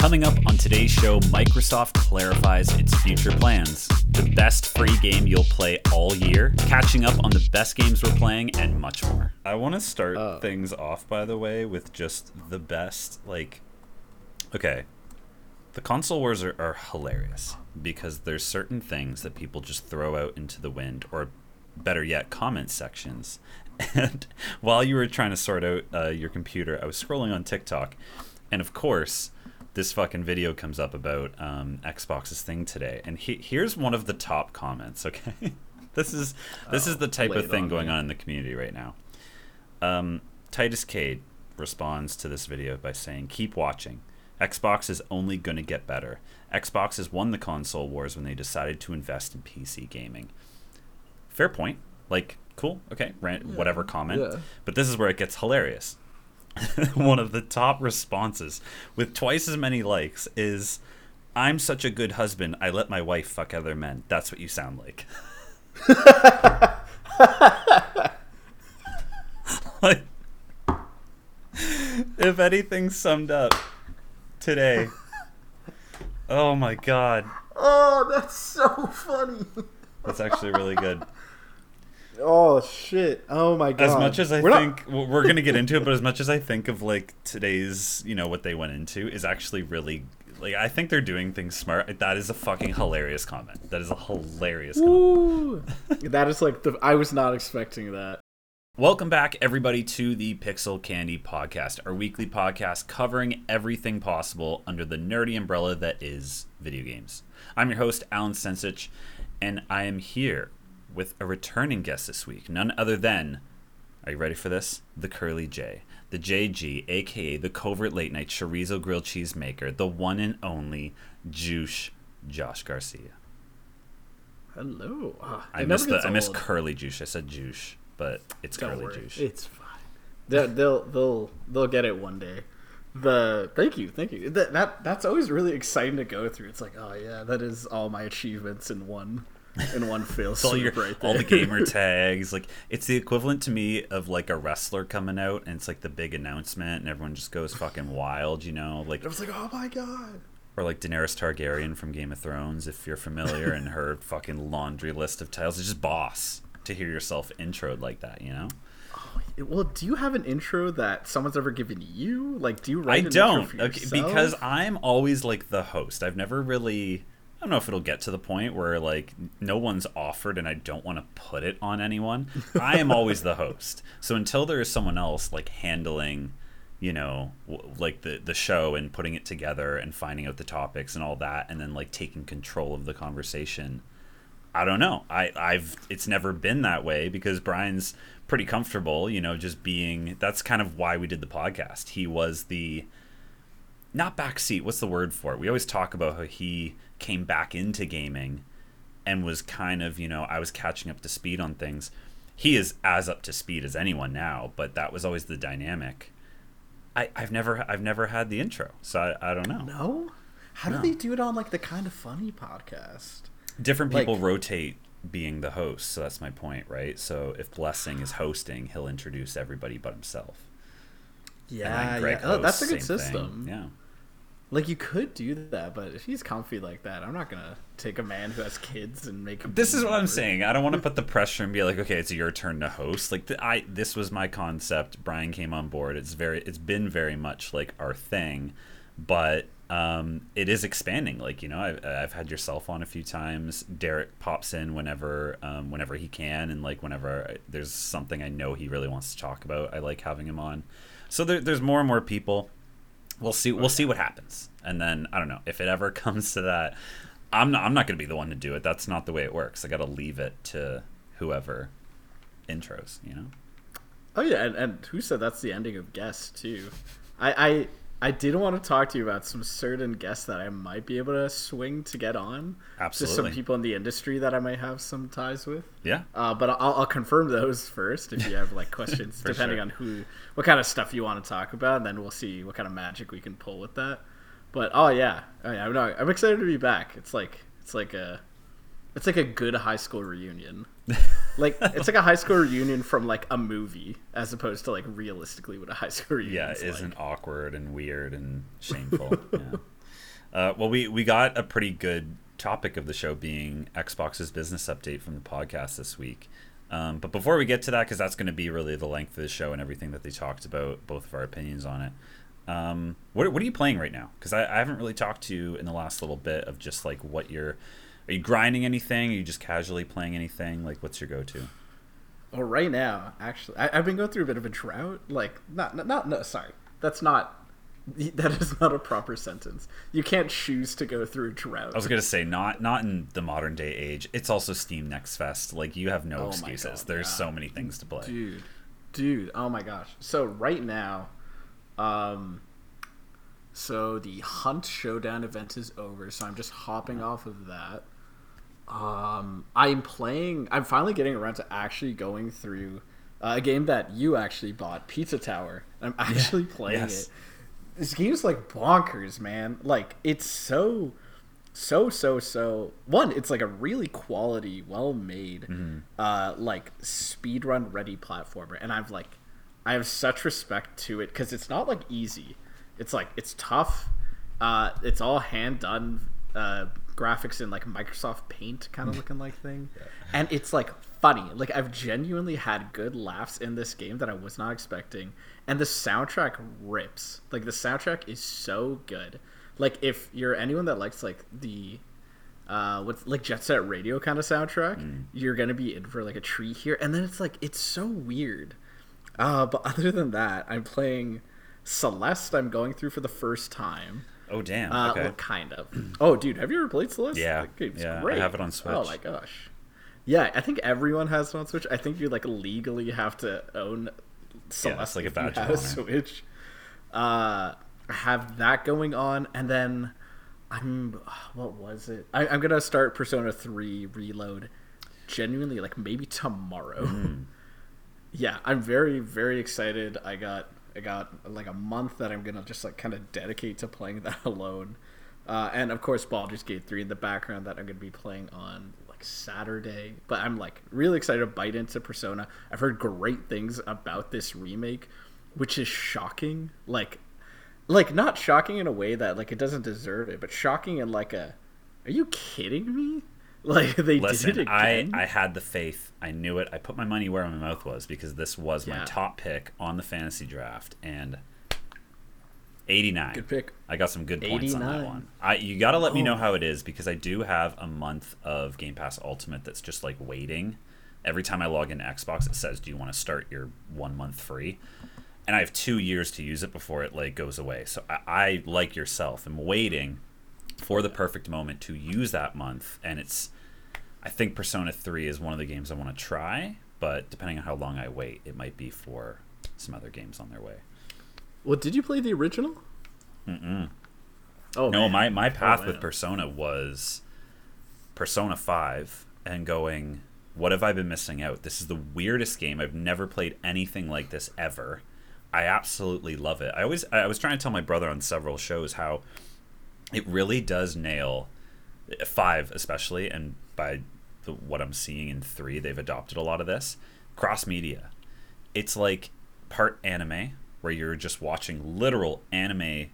Coming up on today's show, Microsoft clarifies its future plans, the best free game you'll play all year, catching up on the best games we're playing, and much more. I want to start Oh. things off, by the way, with just the best. Like, okay, the console wars are, are hilarious because there's certain things that people just throw out into the wind, or better yet, comment sections. And while you were trying to sort out uh, your computer, I was scrolling on TikTok, and of course, this fucking video comes up about um, Xbox's thing today. And he, here's one of the top comments. Okay, this is this is the type of thing on going me. on in the community right now. Um, Titus Cade responds to this video by saying, "Keep watching. Xbox is only going to get better. Xbox has won the console wars when they decided to invest in PC gaming." Fair point. Like, cool. Okay, rant, whatever comment. Yeah. But this is where it gets hilarious. One of the top responses with twice as many likes is, "I'm such a good husband. I let my wife fuck other men. That's what you sound like." like if anything summed up today oh my god Oh, that's so funny. that's actually really good Oh shit. Oh my god. as much as i We're think well, we're gonna get into it but as much as i think of like today's you know what they went into is actually really like i think they're doing things smart that is a fucking hilarious comment that is a hilarious comment that is like the. I was not expecting that. Welcome back, everybody, to the Pixel Candy Podcast, our weekly podcast covering everything possible under the nerdy umbrella that is video games. I'm your host, Alan Sensich, and I am here with a returning guest this week, none other than, are you ready for this? The Curly J, the JG, aka the Covert Late Night Chorizo Grilled Cheese Maker, the one and only Juice Josh Garcia. Hello. Ah, I missed the, I missed. Curly Juice. I said Juice, but it's Don't Curly worry. Juice. It's fine. They'll, they'll they'll they'll get it one day. The thank you, thank you. That, that that's always really exciting to go through. It's like, oh yeah, that is all my achievements in one in one fail It's all your swoop right all the gamer tags. Like it's the equivalent to me of like a wrestler coming out and it's like the big announcement and everyone just goes fucking wild, you know, like I was like, oh my god. or like Daenerys Targaryen from Game of Thrones, if you're familiar, and her fucking laundry list of titles. It's just boss to hear yourself introed like that, you know. Oh, well, do you have an intro that someone's ever given you? Like, do you I write? an intro don't for okay, because I'm always like the host. I've never really. I don't know if it'll get to the point where like no one's offered and I don't want to put it on anyone. I am always the host. So until there is someone else like handling, you know, w- like the the show and putting it together and finding out the topics and all that, and then like taking control of the conversation, I don't know. I I've it's never been that way because Brian's pretty comfortable, you know, just being that's kind of why we did the podcast. He was the not backseat, what's the word for it? We always talk about how he came back into gaming and was kind of, you know, I was catching up to speed on things. He is as up to speed as anyone now, but that was always the dynamic. I, I've never I've never had the intro, so I, I don't know. no. How No. do they do it on like the kind of funny podcast? different people Like- rotate being the host so that's my point right so if blessing is hosting he'll introduce everybody but himself Yeah, yeah. Oh, that's a good same thing. system. yeah Like you could do that, but if he's comfy like that, I'm not gonna take a man who has kids and make him. this is what i'm saying. I don't want to put the pressure and be like okay it's your turn to host. Like the, i this was my concept. Brian came on board. It's very it's been very much like our thing. But um, it is expanding. Like you know I've, I've had yourself on a few times. Derek pops in whenever um, whenever he can and like whenever I, there's something i know he really wants to talk about i like having him on. So there, there's more and more people we'll see we'll see what happens. And then i don't know if it ever comes to that i'm not i'm not going to be the one to do it. That's not the way it works. I got to leave it to whoever intros you know? Oh yeah, and, and who said that's the ending of guests too? I, I I did want to talk to you about some certain guests that I might be able to swing to get on. Just Absolutely. some people in the industry that I might have some ties with. yeah Uh, but I'll, I'll confirm those first if you have like questions, depending sure. on who, what kind of stuff you want to talk about, and then we'll see what kind of magic we can pull with that. But oh yeah, oh, yeah I'm, not, I'm excited to be back. It's like it's like a, it's like a good high school reunion. Like it's like a high school reunion from like a movie, as opposed to like realistically what a high school reunion. yeah isn't like. awkward and weird and shameful yeah Uh, well, we we got a pretty good topic of the show being Xbox's business update from the podcast this week. Um, but before we get to that, because that's going to be really the length of the show and everything that they talked about, both of our opinions on it. Um, what, what are you playing right now? Because I, I haven't really talked to you in the last little bit of just like what you're. Are you grinding anything? Are you just casually playing anything? Like, what's your go to? Well, right now, actually, I, have been going through a bit of a drought. Like, not, not, not, no, sorry, that's not that is not a proper sentence. You can't choose to go through a drought. I was gonna say not not in the modern day age. It's also Steam Next Fest. Like you have no Oh excuses. God, There's yeah. so many things to play. dude dude oh my gosh so right now um so the hunt showdown event is over so i'm just hopping off of that um i'm playing i'm finally getting around to actually going through uh, a game that you actually bought pizza tower. I'm actually playing yes. it. This game's like bonkers man. Like it's so so so so one it's like a really quality well made uh like speedrun ready platformer. And i've like i have such respect to it because it's not like easy. It's like it's tough. Uh it's all hand done uh graphics in like microsoft paint kind of looking like thing. And it's like funny. Like i've genuinely had good laughs in this game that i was not expecting. And the soundtrack rips. Like the soundtrack is so good. Like if you're anyone that likes like the uh what's like jet set radio kind of soundtrack you're gonna be in for like a treat here. And then it's like it's so weird. Uh but other than that i'm playing celeste i'm going through for the first time Oh damn. uh okay. well, kind of oh dude have you ever played celeste Yeah, That game's yeah, I have it on Switch. oh my gosh yeah i think everyone has it on switch i think you like legally have to own celeste like a badge of have honor. switch uh have that going on and then i'm what was it I, i'm gonna start persona 3 reload genuinely like maybe tomorrow Hmm. yeah i'm very very excited i got i got like a month that i'm gonna just like kind of dedicate to playing that alone. Uh, and of course Baldur's Gate 3 in the background that i'm gonna be playing on like saturday. But i'm like really excited to bite into persona. I've heard great things about this remake which is shocking. Like like not shocking in a way that like it doesn't deserve it but shocking in like a are you kidding me like they did it Listen, again I I had the faith. I knew it. I put my money where my mouth was because this was my top pick on the fantasy draft and 89. good pick I got some good points on that one. I you got to let me know Oh. how it is because I do have a month of Game Pass Ultimate that's just like waiting. Every time I log into Xbox, it says, "Do you want to start your one month free?" And I have two years to use it before it like goes away. So I, I like yourself, am waiting for the perfect moment to use that month. And it's, I think Persona Three is one of the games I want to try. But depending on how long I wait, it might be for some other games on their way. Well, did you play the original? Mm-mm. Oh No, man. my my oh, path with. Persona was Persona 5 and going, what have I been missing out? This is the weirdest game. I've never played anything like this ever. I absolutely love it. I always I was trying to tell my brother on several shows how it really does nail 5 especially and by the, what I'm seeing in 3 they've adopted a lot of this cross media. It's like part anime where you're just watching literal anime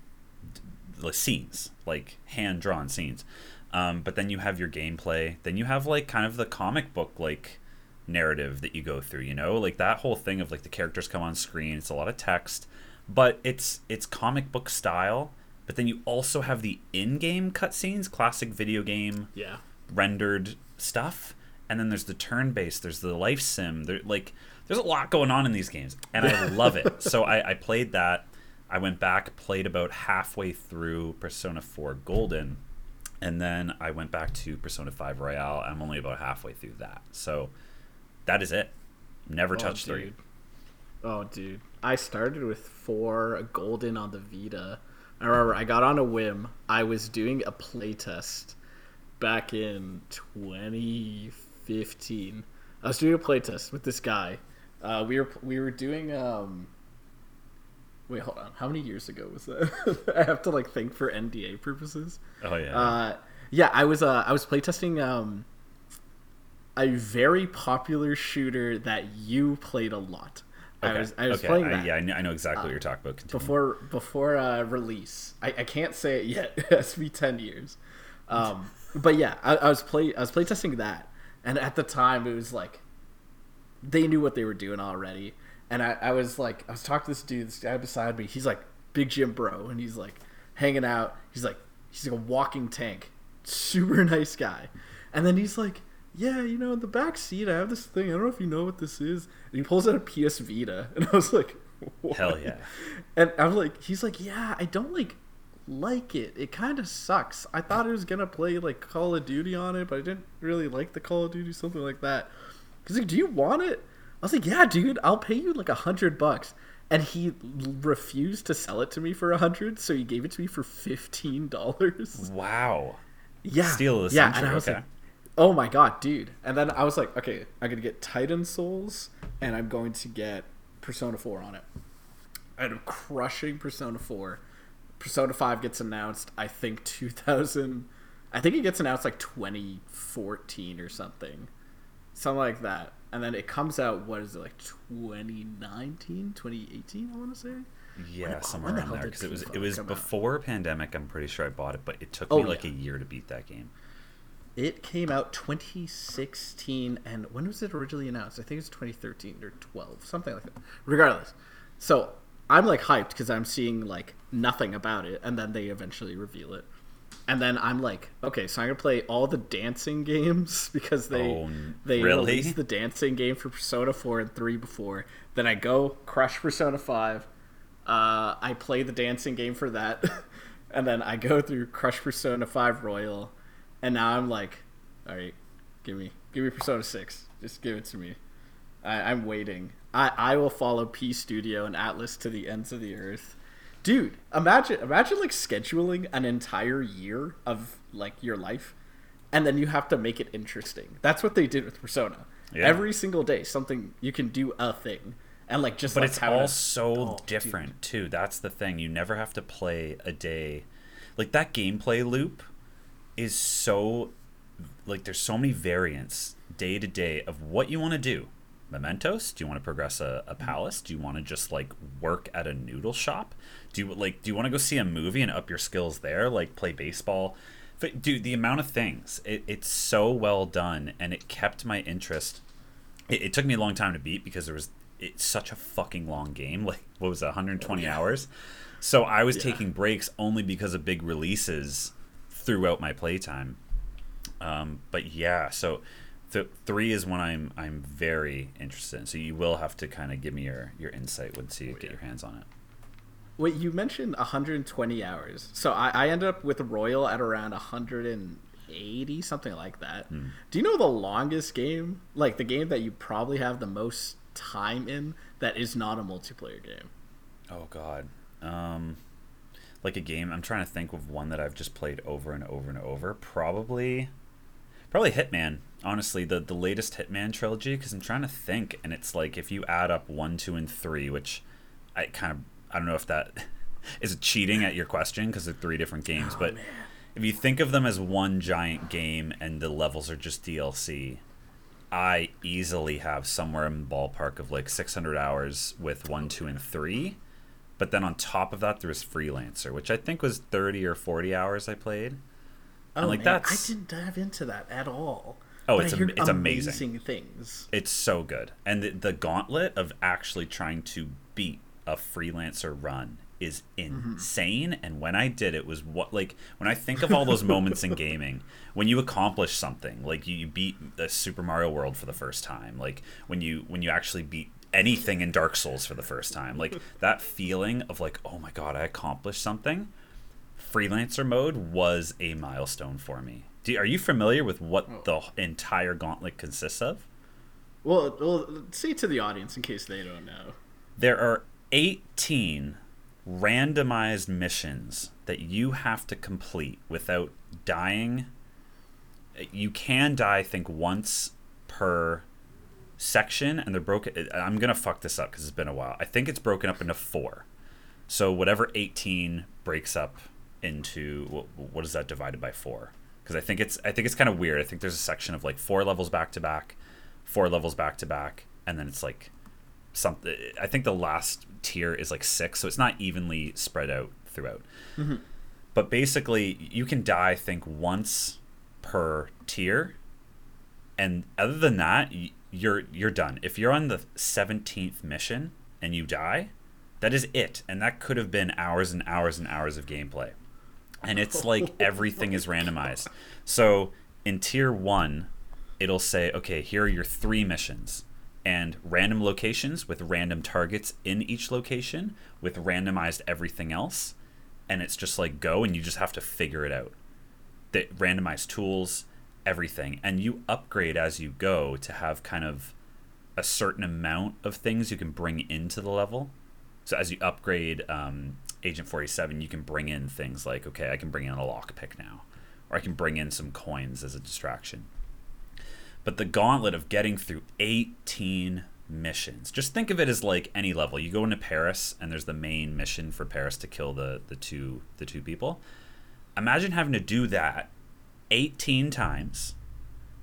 scenes, like hand drawn scenes. Um, but then you have your gameplay. Then you have like kind of the comic book like narrative that you go through. You know, like that whole thing of like the characters come on screen. It's a lot of text, but it's it's comic book style. But then you also have the in-game cutscenes, classic video game Yeah. rendered stuff and then there's the turn-based there's the life sim there like there's a lot going on in these games and i love it so I, I played that i went back played about halfway through persona 4 golden and then i went back to persona 5 royale i'm only about halfway through that so that is it never Oh, touched three. Oh, dude. I started with four golden on the Vita. I remember I got on a whim. I was doing a playtest back in 2015. I was doing a playtest with this guy. Uh, we were we were doing um. Wait, hold on. How many years ago was that? I have to like think for NDA purposes. oh yeah Uh, yeah, I was uh, I was playtesting um, a very popular shooter that you played a lot. Okay. I was I was okay. playing that Uh, yeah, I know, I know exactly what you're talking about. Continue. before before uh, release. I, I can't say it yet. it has to be ten years. Um, but yeah, I, I was play I was playtesting that, and at the time it was like they knew what they were doing already. And I, I was like, I was talking to this dude, this guy beside me. He's like big gym bro, and he's like hanging out. He's like he's like a walking tank, super nice guy. And then he's like, yeah, you know, in the back seat, I have this thing. I don't know if you know what this is. And he pulls out a PS Vita, and I was like, what? Hell yeah. And I'm like, he's like, yeah, I don't like like it. It kind of sucks. I thought I was gonna play like Call of Duty on it, but I didn't really like the Call of Duty, something like that. He's like, do you want it? I was like, yeah, dude, I'll pay you like a hundred bucks. And he refused to sell it to me for a hundred, so he gave it to me for fifteen dollars. Wow. Yeah, Steal the yeah, and I was okay. like, oh my god, dude. And then I was like, okay, I'm gonna get Titan Souls, and I'm going to get Persona 4 on it. And I'm crushing Persona 4. Persona 5 gets announced, I think 2000. I think it gets announced like 2014 or something, something like that. And then it comes out. What is it like 2019, 2018? I want to say. Yeah, When- oh, somewhere when the around there because it was it was come out? before pandemic. I'm pretty sure I bought it, but it took Oh, me like yeah. a year to beat that game. It came out 2016, and when was it originally announced? I think it was 2013 or 12, something like that. Regardless, so I'm like hyped because I'm seeing like nothing about it, and then they eventually reveal it, and then I'm like, okay, so I'm gonna play all the dancing games because they Oh, they really? released the dancing game for Persona 4 and 3 before. Then I go crush Persona 5. Uh, I play the dancing game for that, and then I go through Crush Persona 5 Royal, and now I'm like, all right, give me give me Persona 6. Just give it to me. I, I'm waiting. I, I will follow P Studio and Atlus to the ends of the earth. Dude, imagine imagine like scheduling an entire year of like your life and then you have to make it interesting. That's what they did with Persona. Yeah. Every single day something you can do a thing and like just But like it's all so Oh, dude. different too. That's the thing. You never have to play a day. Like that gameplay loop is so like there's so many variants day to day of what you want to do. Mementos? Do you want to progress a, a palace? Do you want to just like work at a noodle shop? Do you like do you want to go see a movie and up your skills there? Like play baseball? But dude, the amount of things it, it's so well done, and it kept my interest. It, it took me a long time to beat because there was it's such a fucking long game. Like what was it, 120 hours? So I was taking breaks only because of big releases throughout my playtime. Um, but yeah, so th- three is one I'm I'm very interested in. So you will have to kind of give me your your insight once you get your hands on it. Wait, you mentioned 120 hours. So I, I ended up with Royal at around 180, something like that. Hmm. Do you know the longest game? Like the game that you probably have the most time in that is not a multiplayer game? Oh God. Um, like a game. I'm trying to think of one that I've just played over and over and over. Probably, probably Hitman. Honestly, the the latest Hitman trilogy. Because I'm trying to think, and it's like if you add up one, two, and three, which I kind of I don't know if that is it cheating at your question because they're three different games, oh, but if you think of them as one giant game and the levels are just DLC, I easily have somewhere in the ballpark of like 600 hours with one, two, and three. But then on top of that, there was Freelancer, which I think was 30 or 40 hours I played. Oh, And, like, man, that's- I didn't dive into that at all. Oh, But it's am- it's amazing. amazing things. It's so good. And the, the gauntlet of actually trying to beat a freelancer run is mm-hmm. insane. And when I did it was what like when I think of all those moments in gaming, when you accomplish something, like you, you beat the Super Mario World for the first time, like when you when you actually beat anything in Dark Souls for the first time, like that feeling of like, oh my god, I accomplished something. Freelancer mode was a milestone for me. Do, are you familiar with what oh. the entire gauntlet consists of? Well, well, say to the audience in case they don't know. There are 18 randomized missions that you have to complete without dying. You can die, I think, once per section, and they're broken. I'm gonna fuck this up because it's been a while. I think it's broken up into four. So whatever 18 breaks up into what, what is that divided by four? Because I think it's I think it's kind of weird. I think there's a section of like four levels back to back, four levels back to back, and then it's like something. I think the last tier is like six, so it's not evenly spread out throughout. Mm-hmm. But basically, you can die, I think, once per tier, and other than that, you're you're done. If you're on the seventeenth mission and you die, that is it, and that could have been hours and hours and hours of gameplay. And it's like everything is randomized. So in tier one, it'll say, okay, here are your three missions and random locations with random targets in each location with randomized everything else. And it's just like go and you just have to figure it out. The randomized tools, everything. And you upgrade as you go to have kind of a certain amount of things you can bring into the level. So as you upgrade um, Agent 47, you can bring in things like, okay, I can bring in a lockpick now, or I can bring in some coins as a distraction. But the gauntlet of getting through 18 missions, just think of it as like any level. You go into Paris, and there's the main mission for Paris to kill the the two the two people. Imagine having to do that 18 times,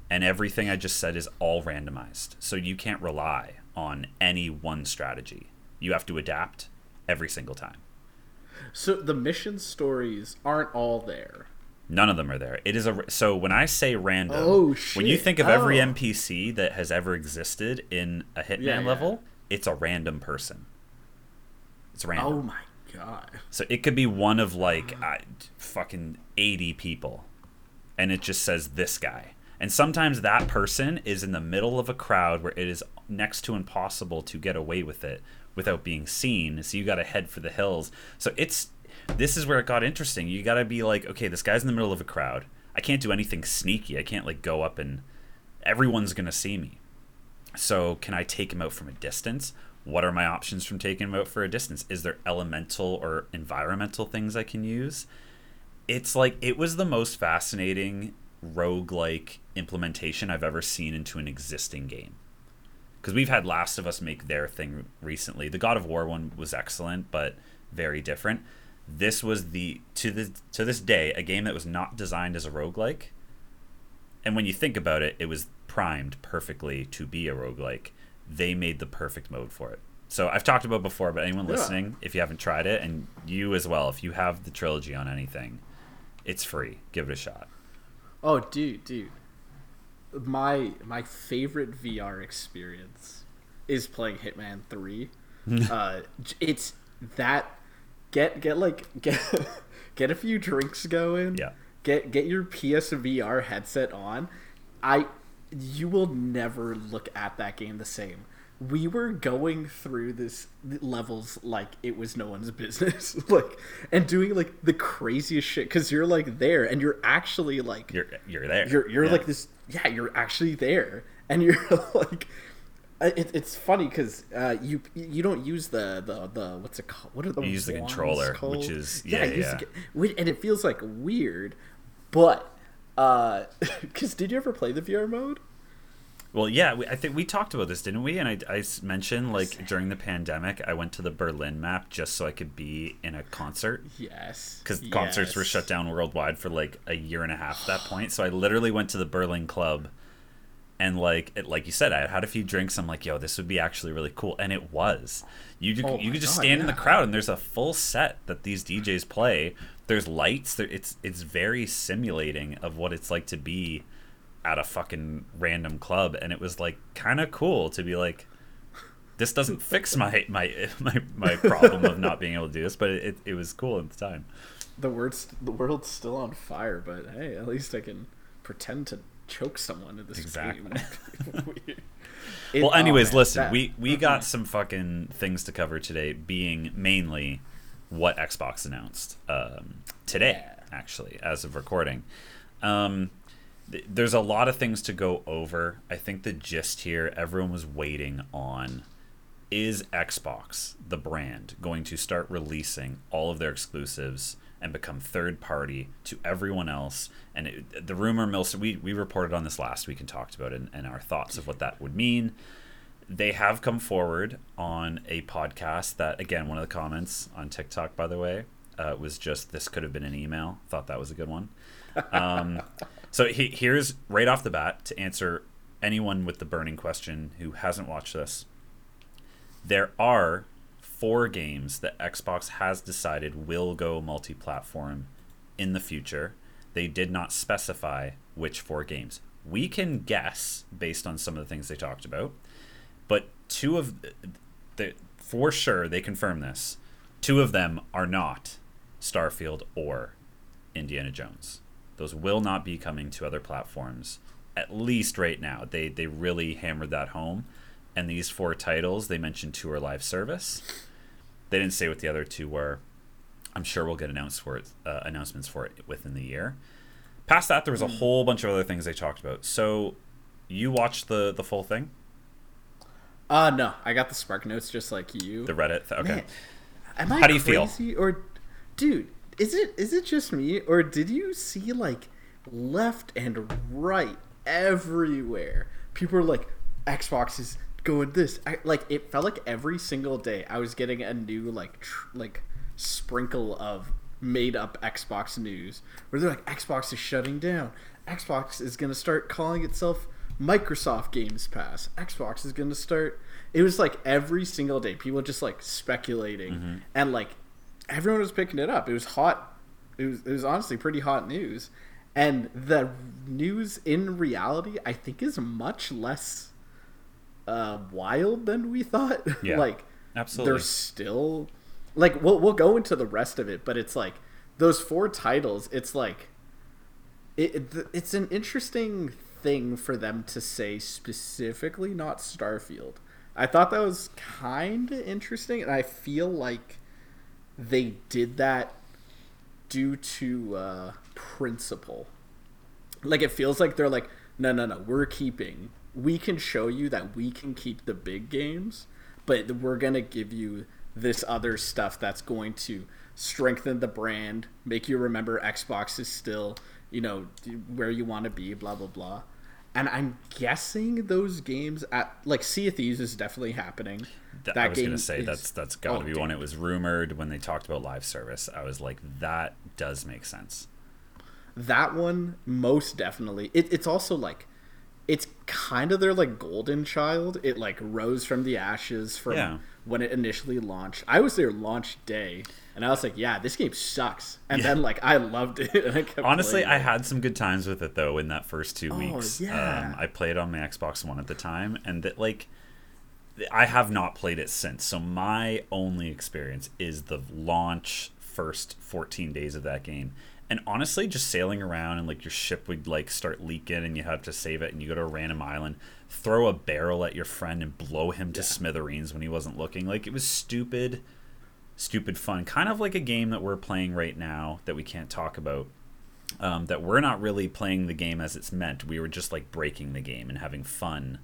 and everything I just said is all randomized. So you can't rely on any one strategy. You have to adapt every single time. So the mission stories aren't all there. None of them are there. It is a so when I say random, Oh, when you think of every Oh. NPC that has ever existed in a Hitman Yeah, yeah. level, it's a random person. It's random. Oh my god. So it could be one of like uh, fucking 80 people. And it just says this guy. And sometimes that person is in the middle of a crowd where it is next to impossible to get away with it without being seen. So you got to head for the hills. So it's this is where it got interesting. You got to be like, okay, this guy's in the middle of a crowd. I can't do anything sneaky. I can't like go up and everyone's going to see me. So, can I take him out from a distance? What are my options from taking him out for a distance? Is there elemental or environmental things I can use? It's like it was the most fascinating roguelike implementation I've ever seen into an existing game. Because we've had Last of Us make their thing recently. The God of War one was excellent, but very different. This was the to the to this day a game that was not designed as a roguelike and when you think about it, it was primed perfectly to be a roguelike. They made the perfect mode for it. So I've talked about before, but anyone Yeah. listening, if you haven't tried it, and you as well, if you have the trilogy on anything, it's free. Give it a shot. Oh, dude, dude. My my favorite VR experience is playing Hitman 3. uh it's that get get like get get a few drinks going. Yeah. Get get your PSVR headset on. I you will never look at that game the same. We were going through this levels like it was no one's business, like and doing like the craziest shit because you're like there and you're actually like You're you're there. you're you're Yeah. like this yeah you're actually there and you're like it, it's funny because uh, you you don't use the, the the what's it called what are the You use the controller, called? which is- yeah, yeah, yeah. and it feels like weird but uh because did you ever play the VR mode Well, yeah, we, I think we talked about this, didn't we? And I, I mentioned like during the pandemic, I went to the Berlin map just so I could be in a concert yes because concerts were shut down worldwide for like a year and a half at that point. So I literally went to the Berlin club, and like it, like you said, I had a few drinks. I'm like, yo, this would be actually really cool, and it was. You Oh you could just God, stand in the crowd, and there's a full set that these DJs play. There's lights. There, it's it's very simulating of what it's like to be at a fucking random club, and it was like kind of cool to be like. This doesn't fix my, my my my problem of not being able to do this, but it, it, was cool at the time. the words the world's still on fire but hey at least I can pretend to choke someone in this Exactly. game It- well oh, anyways man, listen that- we we got some fucking things to cover today being mainly what xbox announced um, today Yeah. actually as of recording um, th- there's a lot of things to go over. I think the gist here everyone was waiting on is xbox the brand going to start releasing all of their exclusives and become third party to everyone else. And it, the rumor mill so we, we reported on this last week and talked about it and, and our thoughts of what that would mean. They have come forward on a podcast that again one of the comments on tiktok by the way uh, was just this could have been an email. Thought that was a good one um, so he, here's right off the bat to answer anyone with the burning question who hasn't watched this There are four games that Xbox has decided will go multi platform in the future. They did not specify which four games. We can guess based on some of the things they talked about, but two of the, for sure they confirm this. Two of them are not Starfield or Indiana Jones. Those will not be coming to other platforms, at least right now. They they really hammered that home. And these four titles, they mentioned two are live service. They didn't say what the other two were. I'm sure we'll get announced for it, uh, announcements for it within the year. Past that, there was a Hmm. whole bunch of other things they talked about. So, you watched the the full thing, Uh no, I got the spark notes just like you. the Reddit. Th- okay, Man, am I How do you feel? or dude, is it is it just me or did you see like left and right everywhere? People are like Xbox is going this. I, like it felt like every single day I was getting a new like tr- like sprinkle of made up Xbox news where they're like Xbox is shutting down. Xbox is going to start calling itself Microsoft Games Pass. Xbox is going to start it was like every single day people just like speculating mm-hmm. and like everyone was picking it up. It was hot. It was it was honestly pretty hot news. And the news in reality I think is much less uh, wild than we thought. Yeah, like absolutely. There's still like we'll we'll go into the rest of it, but it's like those four titles. It's like it, it it's an interesting thing for them to say specifically not Starfield. I thought that was kind of interesting, and I feel like they did that due to uh, principle. Like it feels like they're like, no, no, no, we're keeping. We can show you that we can keep the big games, but we're gonna give you this other stuff that's going to strengthen the brand, make you remember Xbox is still, you know, where you want to be, blah blah blah. And I'm guessing those games at like Sea of Thieves is definitely happening. Th- I was gonna say is- that's that's got to oh, be dude. one. It was rumored when they talked about live service. I was like, that does make sense. that one most definitely it, it's also like it's kind of their like golden child it like rose from the ashes from Yeah. when it initially launched i was there launch day and i was like yeah this game sucks and Yeah. then like i loved it and I Honestly, I it. had some good times with it though in that first two Oh, weeks. yeah. Um, I played on my Xbox One at the time, and that like I have not played it since. So my only experience is the launch first 14 days of that game. And honestly, just sailing around and like your ship would like start leaking and you have to save it and you go to a random island, throw a barrel at your friend and blow him to smithereens when he wasn't looking. Like it was stupid, stupid fun. Kind of like a game that we're playing right now that we can't talk about um, that we're not really playing the game as it's meant. We were just like breaking the game and having fun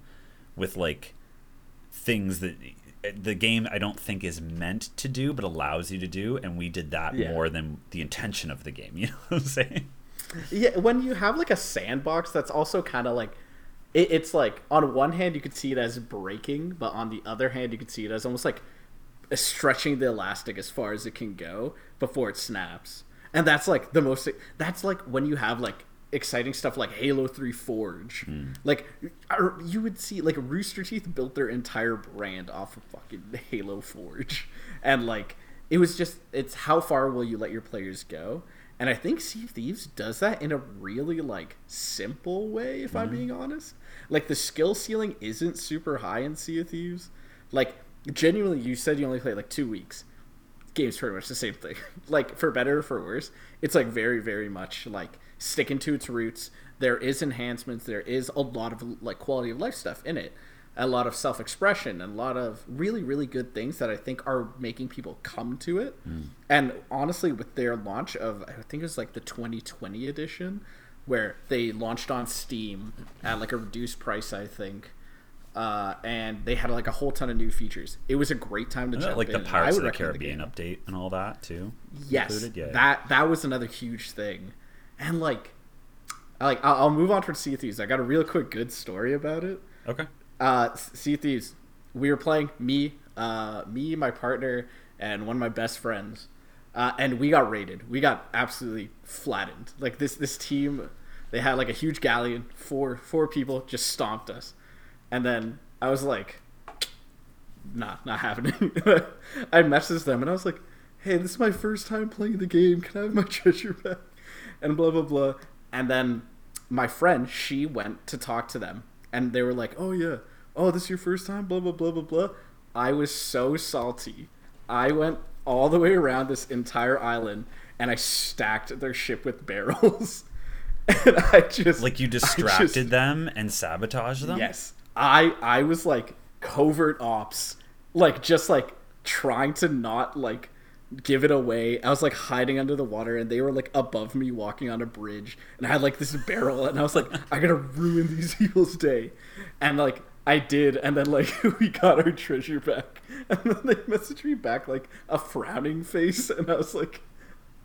with like things that the game I don't think is meant to do, but allows you to do. And we did that Yeah. more than the intention of the game. You know what I'm saying? yeah when you have like a sandbox that's also kind of like it, it's like on one hand you could see it as breaking but on the other hand you could see it as almost like stretching the elastic as far as it can go before it snaps and that's like the most that's like when you have like exciting stuff like halo 3 forge hmm. like you would see like rooster teeth built their entire brand off of fucking halo forge and like it was just it's how far will you let your players go and I think Sea of Thieves does that in a really like simple way, if I'm mm-hmm. being honest. Like the skill ceiling isn't super high in Sea of Thieves. Like genuinely, you said you only played like two weeks. Game's pretty much the same thing. like for better or for worse, it's like very, very much like sticking to its roots. There is enhancements. There is a lot of like quality of life stuff in it. A lot of self expression and a lot of really, really good things that I think are making people come to it. And honestly, with their launch of, I think it was like the 2020 edition, where they launched on Steam at like a reduced price, I think. Uh, and they had like a whole ton of new features. It was a great time to jump like in. the and Pirates of the Caribbean game. update and all that too? Yes? Yeah. that that was another huge thing, and like, like I'll, I'll move on to Sea of Thieves. I got a real quick good story about it. Okay. Uh, sea of Thieves. We were playing me, uh, me, my partner, and one of my best friends, uh, and we got raided. We got absolutely flattened. Like this this team, they had like a huge galleon. Four four people just stomped us, and then I was like, not not happening. I messaged them and I was like, "Hey, this is my first time playing the game. Can I have my treasure back?" And blah blah blah. And then my friend, she went to talk to them, and they were like, "Oh yeah, oh this is your first time." Blah blah blah blah blah. I was so salty. I went all the way around this entire island, and I stacked their ship with barrels. and I just Like you distracted just- them and sabotaged them. Yes. I I was like covert ops, like just like trying to not like give it away. I was like hiding under the water and they were like above me walking on a bridge and I had like this barrel and I was like I got to ruin these people's day. And like I did and then like we got our treasure back. And then they messaged me back like a frowning face and I was like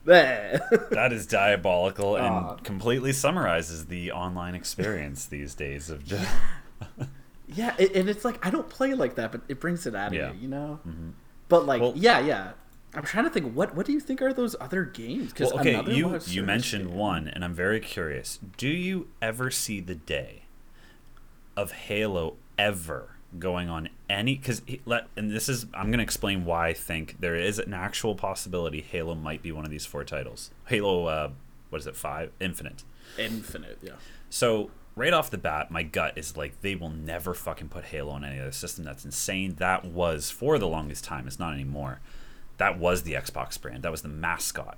there. That is diabolical and Aw. completely summarizes the online experience these days of just Yeah, and it's like I don't play like that, but it brings it out of Yeah. me, you know. Mm-hmm. But like, Well- yeah, yeah. I'm trying to think. What what do you think are those other games? Because Well, okay, you you mentioned game- one, and I'm very curious. Do you ever see the day of Halo ever going on any? Because let and this is I'm going to explain why I think there is an actual possibility Halo might be one of these four titles. Halo, uh, what is it? Five Infinite. Infinite. Yeah. So right off the bat, my gut is like they will never fucking put Halo on any other system. That's insane. That was for the longest time. It's not anymore. That was the Xbox brand. That was the mascot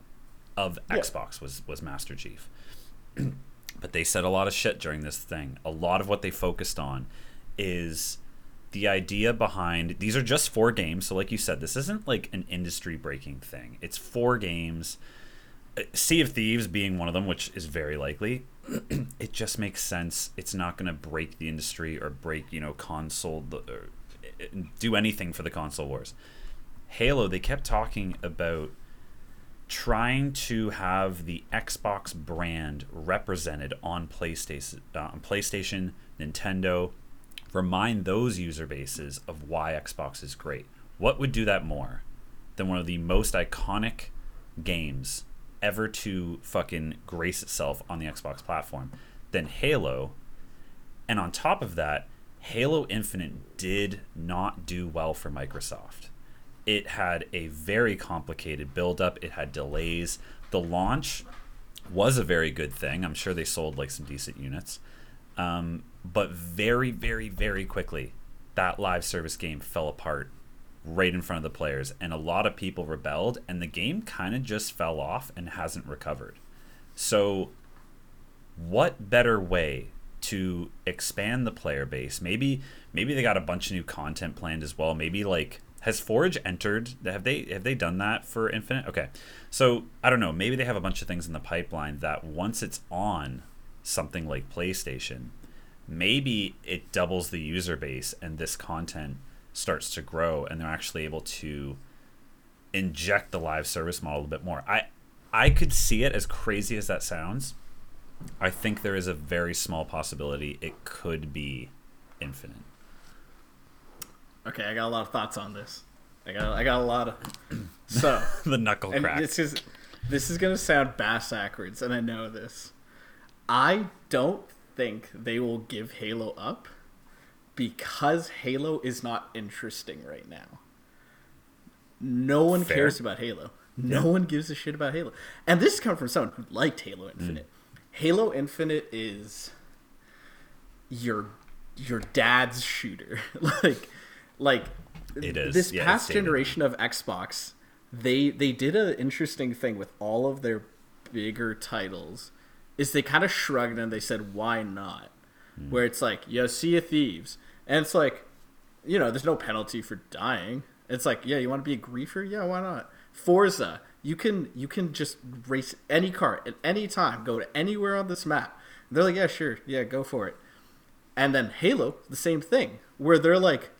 of Yeah. Xbox was was Master Chief. but they said a lot of shit during this thing. A lot of what they focused on is the idea behind these are just four games. So like you said, this isn't like an industry breaking thing. It's four games. Uh, Sea of Thieves being one of them, which is very likely. it just makes sense. It's not going to break the industry or break, you know, console or uh, do anything for the console wars. Halo, they kept talking about trying to have the Xbox brand represented on PlayStation, uh, on PlayStation, Nintendo, remind those user bases of why Xbox is great. What would do that more than one of the most iconic games ever to fucking grace itself on the Xbox platform than Halo? And on top of that, Halo Infinite did not do well for Microsoft. It had a very complicated build up, it had delays. The launch was a very good thing. I'm sure they sold like some decent units. Um, but very, very, very quickly, that live service game fell apart right in front of the players, and a lot of people rebelled, and the game kind of just fell off and hasn't recovered. So, what better way to expand the player base? Maybe, maybe they got a bunch of new content planned as well. Maybe like has Forge entered? Have they have they done that for Infinite? Okay, so I don't know. Maybe they have a bunch of things in the pipeline that once it's on something like PlayStation, maybe it doubles the user base and this content starts to grow and they're actually able to inject the live service model a bit more. I I could see it as crazy as that sounds. I think there is a very small possibility it could be infinite. Okay, I got a lot of thoughts on this. I got I got a lot of so. the knuckle crack. this is this is gonna sound bass backwards, and I know this. I don't think they will give Halo up because Halo is not interesting right now. No one Fair. cares about Halo. No one gives a shit about Halo. And this is coming from someone who liked Halo mm. Infinite. Halo Infinite is your your dad's shooter. like like It is. this Yeah, past generation of Xbox, they they did an interesting thing with all of their bigger titles. Is they kind of shrugged and they said, "Why not?" Hmm. Where it's like, "Yo, Sea of Thieves," and it's like, you know, there's no penalty for dying. It's like, yeah, you want to be a griefer? Yeah, why not? Forza, you can you can just race any car at any time, go to anywhere on this map. they're like, yeah, sure, yeah, go for it. And then Halo, the same thing, where they're like,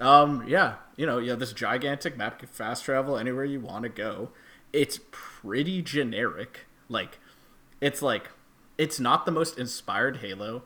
um, yeah, you know, you have this gigantic map, you can fast travel anywhere you want to go. It's pretty generic. Like, it's like, it's not the most inspired Halo.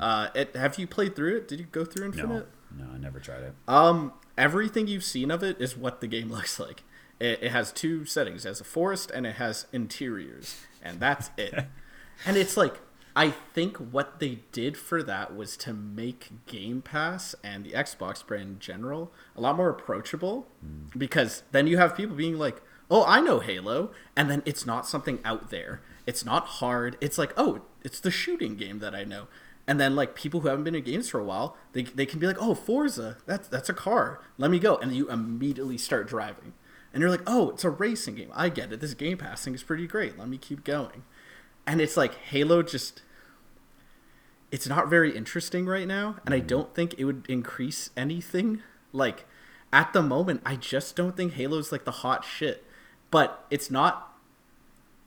Uh, it, have you played through it? Did you go through no, Infinite? no, I never tried it. Um, everything you've seen of it is what the game looks like. It, it has two settings: it has a forest and it has interiors, and that's it. and it's like I think what they did for that was to make Game Pass and the Xbox brand in general a lot more approachable Hmm. because then you have people being like, "Oh, I know Halo," and then it's not something out there. It's not hard. It's like, "Oh, it's the shooting game that I know." And then like people who haven't been in games for a while, they, they can be like, "Oh, Forza, that's that's a car. Let me go." And you immediately start driving. And you're like, "Oh, it's a racing game. I get it. This Game Pass thing is pretty great. Let me keep going." And it's like Halo just it's not very interesting right now, and I don't think it would increase anything. Like at the moment, I just don't think Halo's like the hot shit. But it's not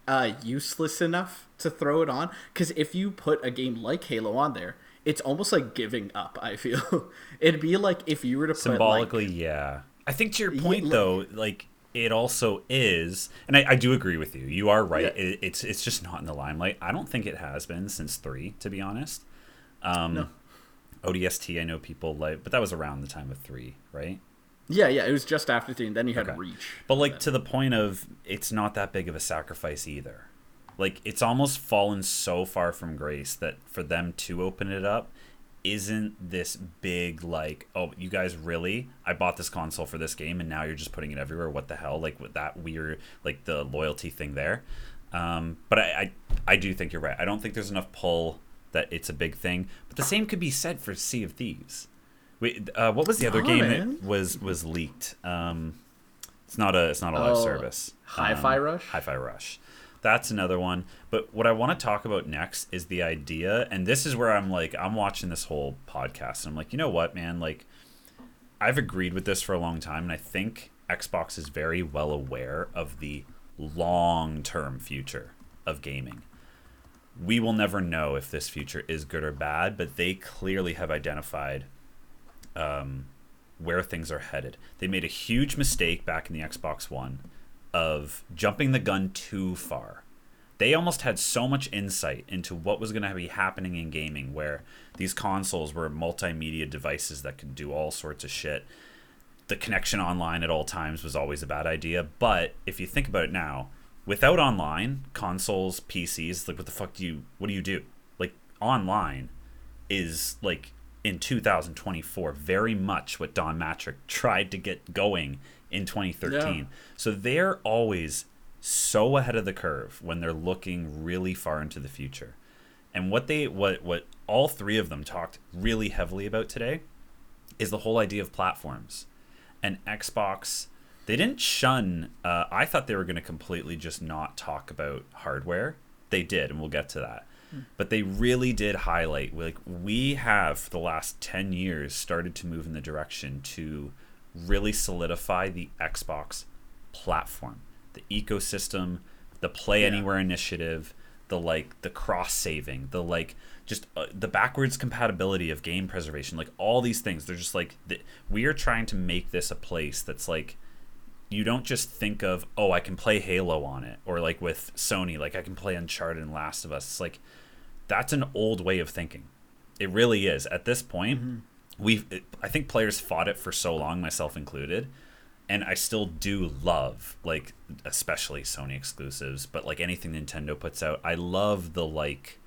uh, useless enough to throw it on because if you put a game like Halo on there, it's almost like giving up. I feel it'd be like if you were to Symbolically, put like, yeah. I think to your point like- though, like it also is, and I, I do agree with you. You are right. Yeah. It, it's it's just not in the limelight. I don't think it has been since three, to be honest. Um, No. ODST, I know people like, but that was around the time of three, right? yeah, yeah, it was just after three, and then you had Okay. Reach. But like to the point of it's not that big of a sacrifice either. Like it's almost fallen so far from grace that for them to open it up isn't this big like oh you guys really I bought this console for this game and now you're just putting it everywhere what the hell like with that weird like the loyalty thing there um, but I, I I do think you're right I don't think there's enough pull that it's a big thing but the same could be said for Sea of Thieves Wait, uh, what was the other Oh, game man. that was was leaked um, it's not a it's not a live Oh, service. Hi-Fi Rush? Hi-Fi Rush. That's another one. But what I want to talk about next is the idea, and this is where I'm like, I'm watching this whole podcast, and I'm like, you know what, man? Like, I've agreed with this for a long time, and I think Xbox is very well aware of the long-term future of gaming. We will never know if this future is good or bad, but they clearly have identified um, where things are headed. They made a huge mistake back in the Xbox One of jumping the gun too far. They almost had so much insight into what was going to be happening in gaming, where these consoles were multimedia devices that could do all sorts of shit. The connection online at all times was always a bad idea, but if you think about it now, without online, consoles, PCs, like what the fuck do you what do you do? Like online is like in 2024 very much what Don Mattrick tried to get going in 2013. Yeah. So they're always so ahead of the curve when they're looking really far into the future. And what they what what all three of them talked really heavily about today is the whole idea of platforms. And Xbox they didn't shun uh, I thought they were going to completely just not talk about hardware. They did and we'll get to that but they really did highlight like we have for the last 10 years started to move in the direction to really solidify the Xbox platform the ecosystem the play Yeah. anywhere initiative the like the cross saving the like just uh, the backwards compatibility of game preservation like all these things. They're just like th- we are trying to make this a place that's like you don't just think of oh i can play halo on it or like with sony like i can play uncharted and last of us. It's like that's an old way of thinking. It really is. At this point we've it, i think players fought it for so long myself included and i still do love like especially sony exclusives but like anything nintendo puts out i love the like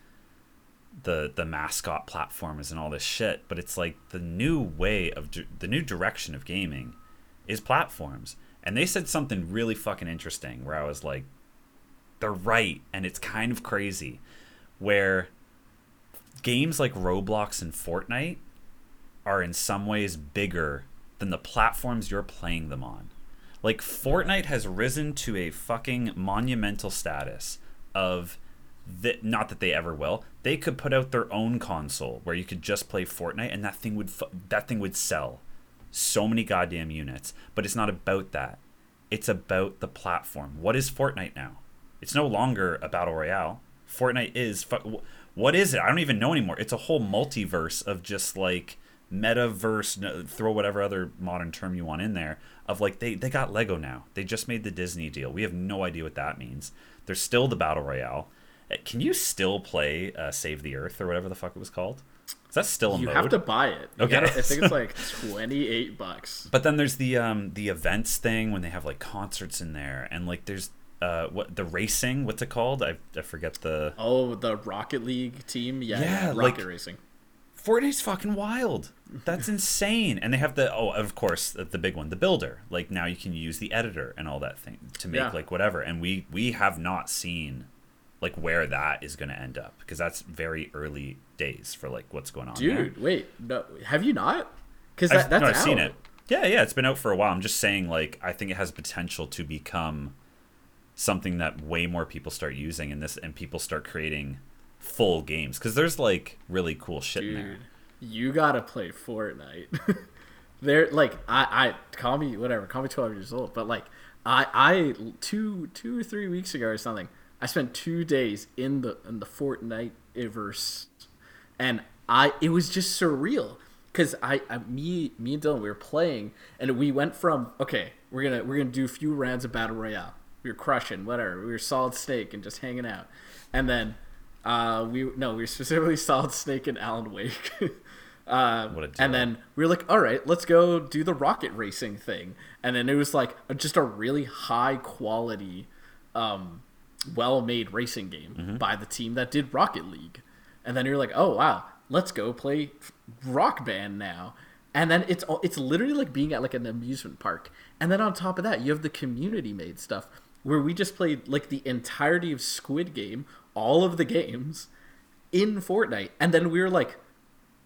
the the mascot platforms and all this shit but it's like the new way of the new direction of gaming is platforms. And they said something really fucking interesting where i was like they're right and it's kind of crazy where games like roblox and fortnite are in some ways bigger than the platforms you're playing them on. Like fortnite has risen to a fucking monumental status of that not that they ever will they could put out their own console where you could just play fortnite and that thing would fu- that thing would sell so many goddamn units. But it's not about that. It's about the platform. What is fortnite now? It's no longer a battle royale. Fortnite is fu- what is it? I don't even know anymore. It's a whole multiverse of just like metaverse throw whatever other modern term you want in there of like they, they got lego now they just made the disney deal we have no idea what that means there's still the battle royale Uh, can you still play uh, save the earth or whatever the fuck it was called is that still a You mode have to buy it. Okay. gotta- I think it's like twenty eight bucks. but then there's the um the events thing when they have like concerts in there and like there's uh, what the racing? What's it called? I, I forget the. Oh, the Rocket League team. Yeah, Yeah, yeah, Rocket like- Racing. Fortnite's fucking wild. That's insane. And they have the oh, of course, the, the big one, the builder. Like now you can use the editor and all that thing to make Yeah. like whatever. And we we have not seen like where that is going to end up because that's very early days for like what's going on. there. Dude, wait, no, have you not? Because that, that's no, I've seen it. Yeah, yeah, it's been out for a while. I'm just saying, like, I think it has potential to become something that way more people start using and this, and people start creating full games because there's like really cool shit in there. You gotta play Fortnite. They're like I, I call me whatever, call me twelve years old, but like I I two two or three weeks ago or something, I spent two days in the in the Fortnite verse, and I it was just surreal because I, I me me and Dylan we were playing and we went from okay we're gonna we're gonna do a few rounds of battle royale. We were crushing whatever we were solid snake and just hanging out. And then uh we no we were specifically solid snake and Alan Wake uh, and then we were like all right let's go do the rocket racing thing and then it was like just a really high quality um well made racing game Mm-hmm. by the team that did Rocket League. And then you're like, oh wow, let's go play Rock Band now. And then it's it's literally like being at like an amusement park. And then on top of that, you have the community made stuff where we just played like the entirety of Squid Game, all of the games in Fortnite. And then we were like,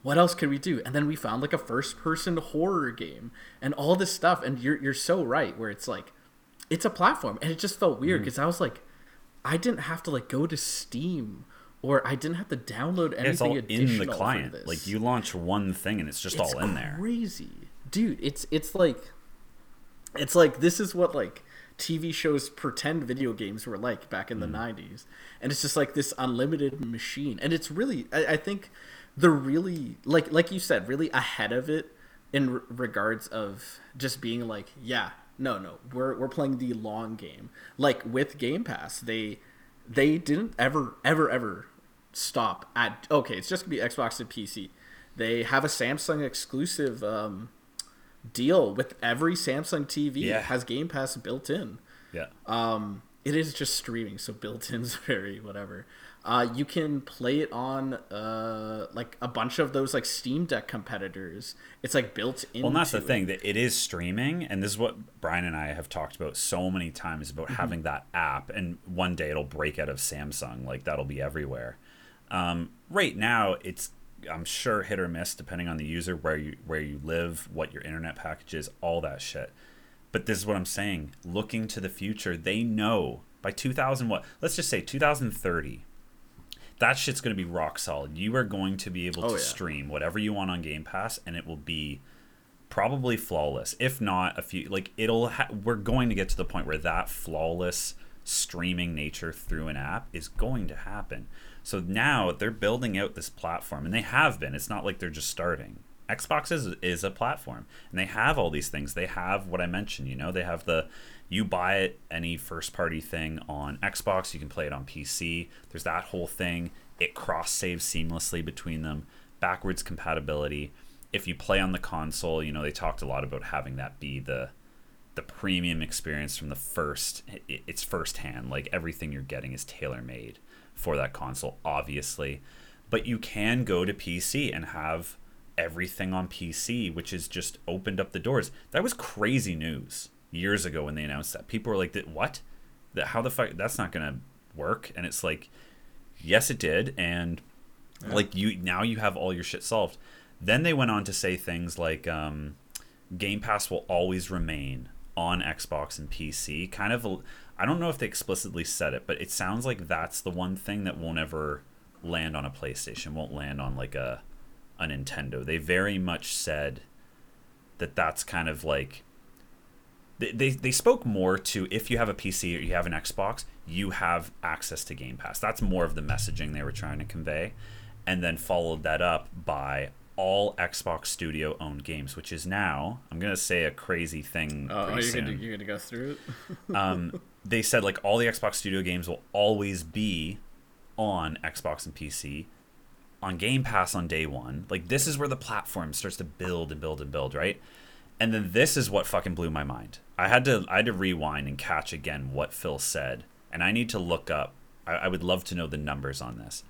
what else could we do? And then we found like a first person horror game and all this stuff. And you're you're so right where it's like it's a platform and it just felt weird because I was like I didn't have to like go to Steam or I didn't have to download anything It's all in the for client. this. Like you launch one thing and it's just It's all in there. Crazy, dude. It's it's like it's like this is what like TV shows pretend video games were like back in the Mm. 90s. And it's just like this unlimited machine. And it's really I, I think they're really like like you said, really ahead of it in r- regards of just being like, yeah, no, no, we're we're playing the long game. Like with Game Pass, they they didn't ever ever ever stop at okay, it's just gonna be Xbox and PC. They have a Samsung exclusive um, deal with every Samsung TV Yeah. has Game Pass built in. Yeah. Um, it is just streaming, so built-in's very whatever. Uh, you can play it on uh, like a bunch of those like Steam Deck competitors. It's like built in. Well, and that's the thing that it is streaming, and this is what Brian and I have talked about so many times about Mm-hmm. having that app, and one day it'll break out of Samsung, like that'll be everywhere. Um, right now, it's I'm sure hit or miss depending on the user, where you where you live, what your internet package is, all that shit. But this is what I'm saying. Looking to the future, they know by 2000 what? Let's just say 2030. That shit's going to be rock solid. You are going to be able Oh, to yeah. stream whatever you want on Game Pass, and it will be probably flawless. If not, a few like it'll. Ha- we're going to get to the point where that flawless streaming nature through an app is going to happen. So now they're building out this platform, and they have been. It's not like they're just starting. Xbox is, is a platform, and they have all these things. They have what I mentioned. You know, they have the you buy it any first party thing on Xbox, you can play it on PC. There's that whole thing. It cross saves seamlessly between them. Backwards compatibility. If you play on the console, you know they talked a lot about having that be the the premium experience from the first it's firsthand like everything you're getting is tailor made for that console obviously but you can go to pc and have everything on pc which has just opened up the doors that was crazy news years ago when they announced that people were like what? That how the fuck that's not gonna work? And it's like yes it did and like you now you have all your shit solved. Then they went on to say things like um, game pass will always remain on xbox and pc kind of a, i don't know if they explicitly said it but it sounds like that's the one thing that won't ever land on a playstation won't land on like a a nintendo. They very much said that that's kind of like they, they, they spoke more to if you have a PC or you have an Xbox, you have access to Game Pass. That's more of the messaging they were trying to convey. And then followed that up by all Xbox Studio owned games, which is now, I'm going to say a crazy thing. Oh, you're gonna, you're gonna go through it. um, they said like all the Xbox Studio games will always be on Xbox and PC on Game Pass on day one. Like this is where the platform starts to build and build and build, right? And then this is what fucking blew my mind. I had to I had to rewind and catch again what Phil said, and I need to look up. I, I would love to know the numbers on this.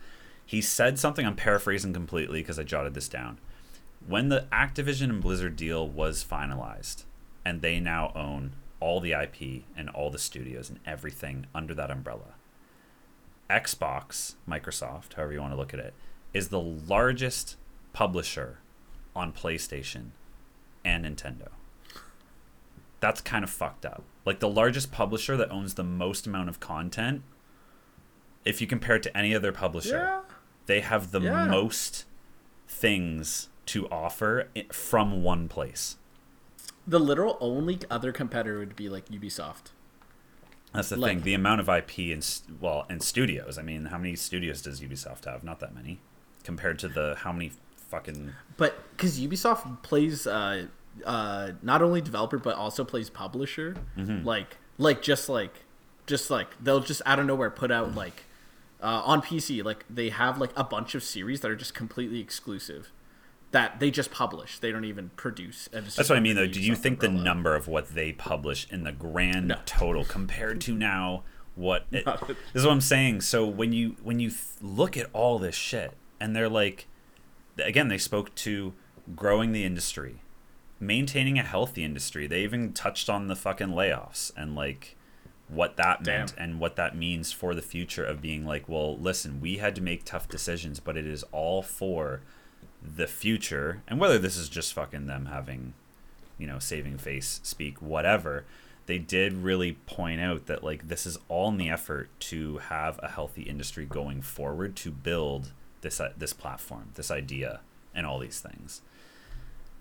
He said something. I'm paraphrasing completely because I jotted this down. When the Activision and Blizzard deal was finalized, and they now own all the IP and all the studios and everything under that umbrella. Xbox, Microsoft, however you want to look at it, is the largest publisher on PlayStation and Nintendo. That's kind of fucked up. Like the largest publisher that owns the most amount of content, if you compare it to any other publisher, Yeah. they have the Yeah. most things to offer from one place. The literal only other competitor would be like Ubisoft. That's the Like- thing. The amount of IP and well, and studios. I mean, how many studios does Ubisoft have? Not that many, compared to the how many fucking. But because Ubisoft plays uh, uh, not only developer but also plays publisher, Mm-hmm. like like just like just like they'll just out of nowhere put out like uh, on PC like they have like a bunch of series that are just completely exclusive that they just publish. They don't even produce. That's what I mean, though. Do you think the number of what they publish in the grand No. total compared to now what? It, this is what I'm saying. So when you when you th- look at all this shit, and they're like, again, they spoke to growing the industry, maintaining a healthy industry. They even touched on the fucking layoffs and like what that meant and what that means for the future of being like, well, listen, we had to make tough decisions, but it is all for the future. And whether this is just fucking them having, you know, saving face speak, whatever, they did really point out that like this is all in the effort to have a healthy industry going forward to build this uh, this platform, this idea, and all these things.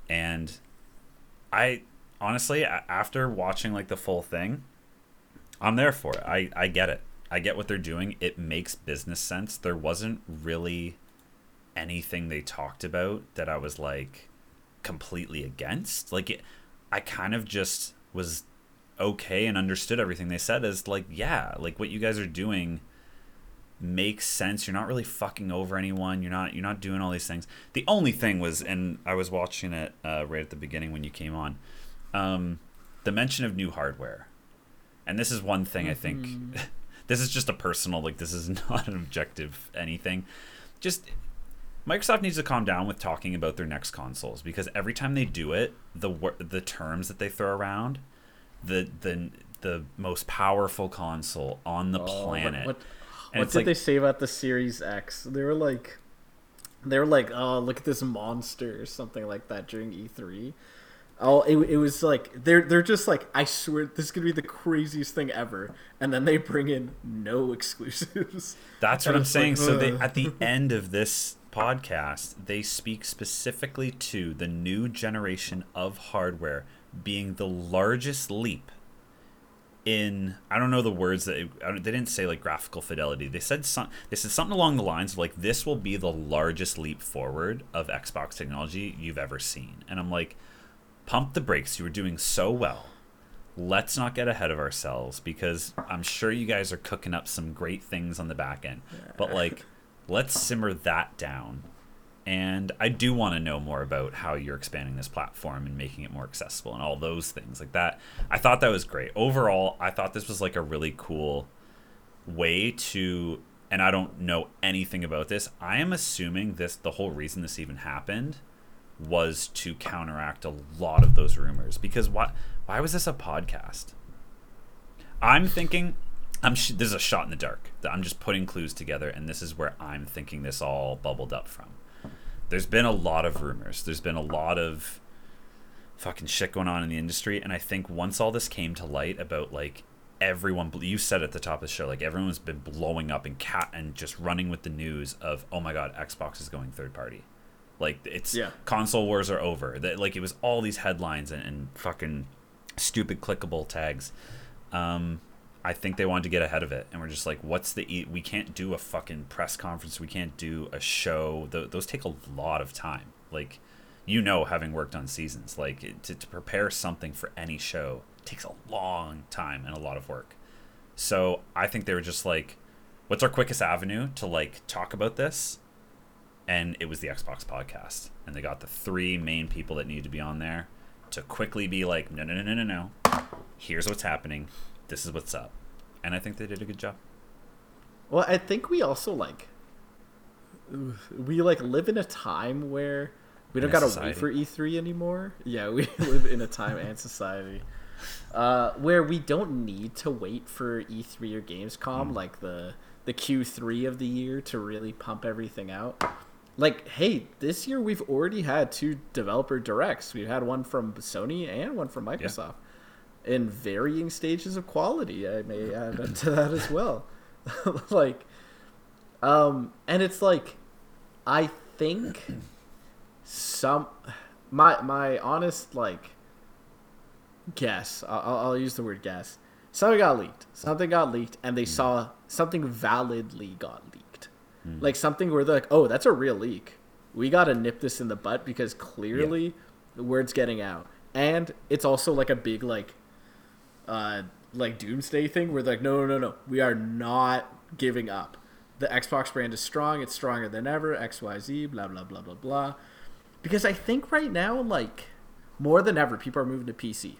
And I honestly, after watching like the full thing, I'm there for it. I, I get it. I get what they're doing. It makes business sense. There wasn't really anything they talked about that I was like completely against. Like it, I kind of just was okay and understood everything they said as like yeah, like what you guys are doing makes sense. You're not really fucking over anyone. You're not you're not doing all these things. The only thing was and I was watching it uh, right at the beginning when you came on. Um, the mention of new hardware. And this is one thing I think this is just a personal like this is not an objective anything. Just Microsoft needs to calm down with talking about their next consoles because every time they do it, the the terms that they throw around, the the the most powerful console on the Oh, what- planet. What, And what did like- they say about the Series X? They were like, they were like, oh, look at this monster or something like that during E3. Oh, it, it was like they're they're just like I swear this is gonna be the craziest thing ever, and then they bring in no exclusives. That's what I'm it's like, saying. so they at the end of this podcast, they speak specifically to the new generation of hardware being the largest leap in I don't know the words that I don't, they didn't say like graphical fidelity. They said some they said something along the lines of like this will be the largest leap forward of Xbox technology you've ever seen. And I'm like pump the brakes. You were doing so well. Let's not get ahead of ourselves because I'm sure you guys are cooking up some great things on the back end. But like let's simmer that down. And I do want to know more about how you're expanding this platform and making it more accessible and all those things like that. I thought that was great. Overall, I thought this was like a really cool way to and I don't know anything about this. I am assuming this the whole reason this even happened was to counteract a lot of those rumors because why why was this a podcast? I'm thinking I'm sh- this is a shot in the dark. That I'm just putting clues together and this is where I'm thinking this all bubbled up from. There's been a lot of rumors. There's been a lot of fucking shit going on in the industry and I think once all this came to light about like everyone you said at the top of the show like everyone's been blowing up and cat and just running with the news of oh my god Xbox is going third party like it's Yeah. console wars are over that like it was all these headlines and, and fucking stupid clickable tags um I think they wanted to get ahead of it and we're just like what's the e- we can't do a fucking press conference we can't do a show Th- those take a lot of time like you know having worked on seasons like to, to prepare something for any show takes a long time and a lot of work so i think they were just like what's our quickest avenue to like talk about this and it was the xbox podcast and they got the three main people that needed to be on there to quickly be like, no, no, no, no, no, no. Here's what's happening. This is what's up. And I think they did a good job. Well, I think we also like we like live in a time where we don't gotta society. wait for E3 anymore. Yeah, we live in a time and society uh, where we don't need to wait for E3 or Gamescom, like the the Q3 of the year, to really pump everything out. Like, hey, this year we've already had two developer directs. We've had one from Sony and one from Microsoft, in varying stages of quality. I may add to that as well. like, um, and it's like, I think some my my honest like guess. I'll, I'll- use the word guess. Something got leaked. Something got leaked, and they saw something validly got leaked. Like something where they're like, "Oh, that's a real leak. We got to nip this in the butt because clearly the word's getting out." And it's also like a big like, uh, like doomsday thing where they're like, "No, no, no, no. We are not giving up. The Xbox brand is strong. It's stronger than ever. X, Y, Z. Blah, blah, blah, blah, blah." Because I think right now, like more than ever, people are moving to PC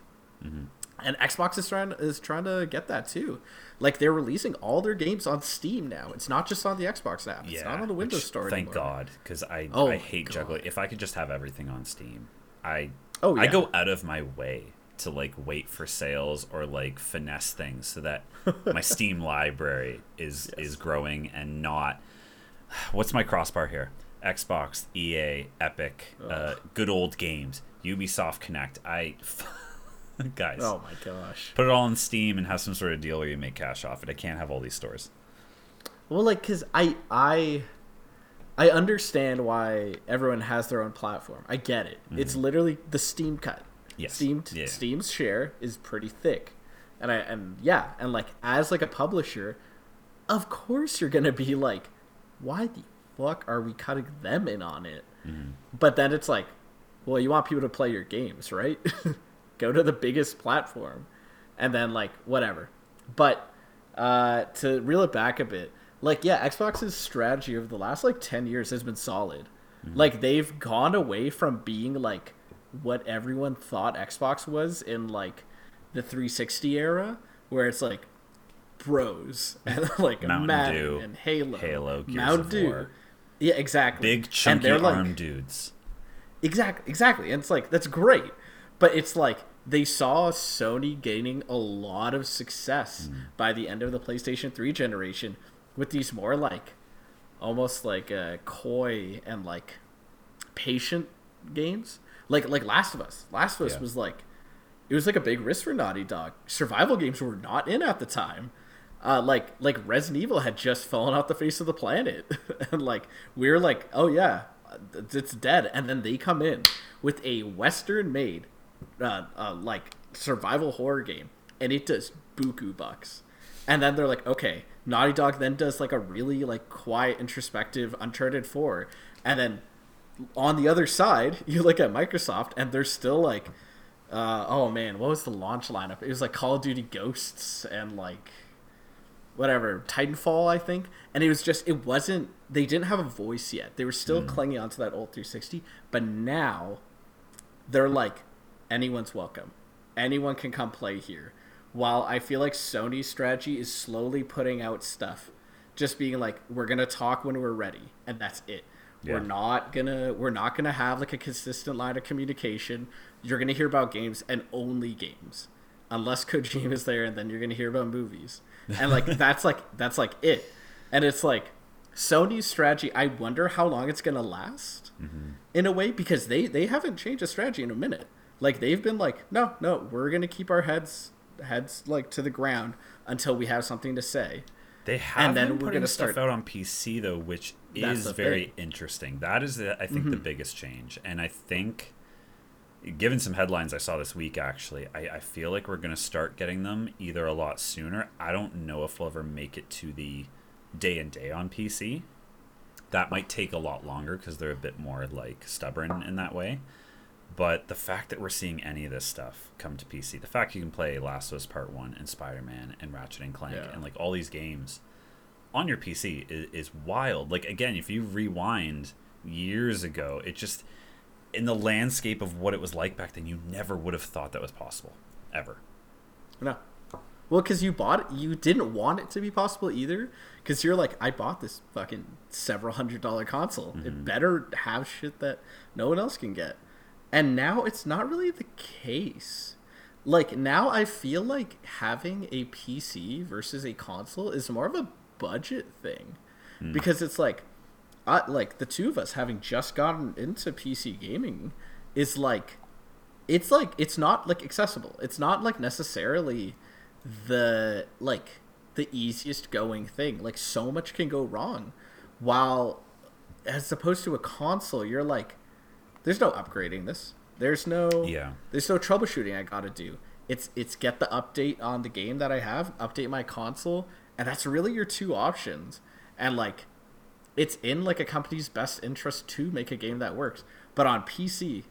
and Xbox is trying is trying to get that too. Like they're releasing all their games on Steam now. It's not just on the Xbox app. It's Yeah. not on the Windows which, Store. Thank anymore. God, because I Oh I hate God. juggling. If I could just have everything on Steam, I Oh, I go out of my way to like wait for sales or like finesse things so that my Steam library is is growing and not. What's my crossbar here? Xbox, EA, Epic, uh, good old games, Ubisoft Connect. I, guys, Oh my gosh. put it all on Steam and have some sort of deal where you make cash off it. I can't have all these stores. Well, like, cause I I I understand why everyone has their own platform. I get it. It's literally the Steam cut. Mm-hmm. Yes. Steam Yeah. Steam's share is pretty thick, and I and yeah, and like as like a publisher, of course you're gonna be like, why the fuck are we cutting them in on it? Mm-hmm. But then it's like, well, you want people to play your games, right? Go to the biggest platform, and then like whatever. But uh, to reel it back a bit, like yeah, Xbox's strategy over the last like ten years has been solid. Like they've gone away from being like what everyone thought Xbox was in like the 360 era, where it's like bros and like Mountain Madden Dew, and Halo, Halo, Gears Mountain Dew. War. Yeah, exactly. Big chunky like- arm dudes. Exactly, exactly. And it's like that's great, but it's like they saw Sony gaining a lot of success by the end of the PlayStation 3 generation with these more like almost like uh, coy and like patient games. Like like Last of Us. Last of Us Yeah. was like it was like a big risk for Naughty Dog. Survival games were not in at the time. Uh, like like Resident Evil had just fallen off the face of the planet, and like we are like, oh yeah, it's dead. And then they come in with a Western made, uh, uh, like survival horror game, and it does buku bucks. And then they're like, okay, Naughty Dog then does like a really like quiet, introspective Uncharted Four, and then on the other side, you look at Microsoft, and they're still like, uh, oh man, what was the launch lineup? It was like Call of Duty Ghosts and like whatever Titanfall, I think. And it was just it wasn't. They didn't have a voice yet. They were still clinging onto that old 360. But now, they're like, anyone's welcome. Anyone can come play here. While I feel like Sony's strategy is slowly putting out stuff, just being like, we're gonna talk when we're ready, and that's it. Yeah. We're not gonna we're not gonna have like a consistent line of communication. You're gonna hear about games and only games, unless Kojima is there, and then you're gonna hear about movies. And like that's like that's like it. And it's like Sony's strategy. I wonder how long it's gonna last. Mm-hmm. In a way, because they they haven't changed a strategy in a minute. Like they've been like, no, no, we're gonna keep our heads heads like to the ground until we have something to say. They have And then we're putting gonna stuff start- out on PC though, which is very thing. Mm-hmm. interesting. That is, the, I think, the biggest change. And I think, given some headlines I saw this week, actually, I, I feel like we're going to start getting them either a lot sooner. I don't know if we'll ever make it to the day and day on PC. That might take a lot longer because they're a bit more like stubborn in that way. But the fact that we're seeing any of this stuff come to PC, the fact you can play Last of Us Part One and Spider Man and Ratchet and Clank Yeah. and like all these games on your PC is, is wild. Like again, if you rewind years ago, it just in the landscape of what it was like back then, you never would have thought that was possible, ever. No. Well, because you bought it, you didn't want it to be possible either. Because you're like, I bought this fucking several hundred dollar console. Mm-hmm. It better have shit that no one else can get. And now it's not really the case. Like now, I feel like having a PC versus a console is more of a budget thing, Hmm. because it's like, I, like the two of us having just gotten into PC gaming is like it's like it's not like accessible. It's not like necessarily the like the easiest going thing. Like so much can go wrong. While as opposed to a console, you're like there's no upgrading this. There's no Yeah. There's no troubleshooting I got to do. It's it's get the update on the game that I have, update my console, and that's really your two options. And like it's in like a company's best interest to make a game that works. But on PC,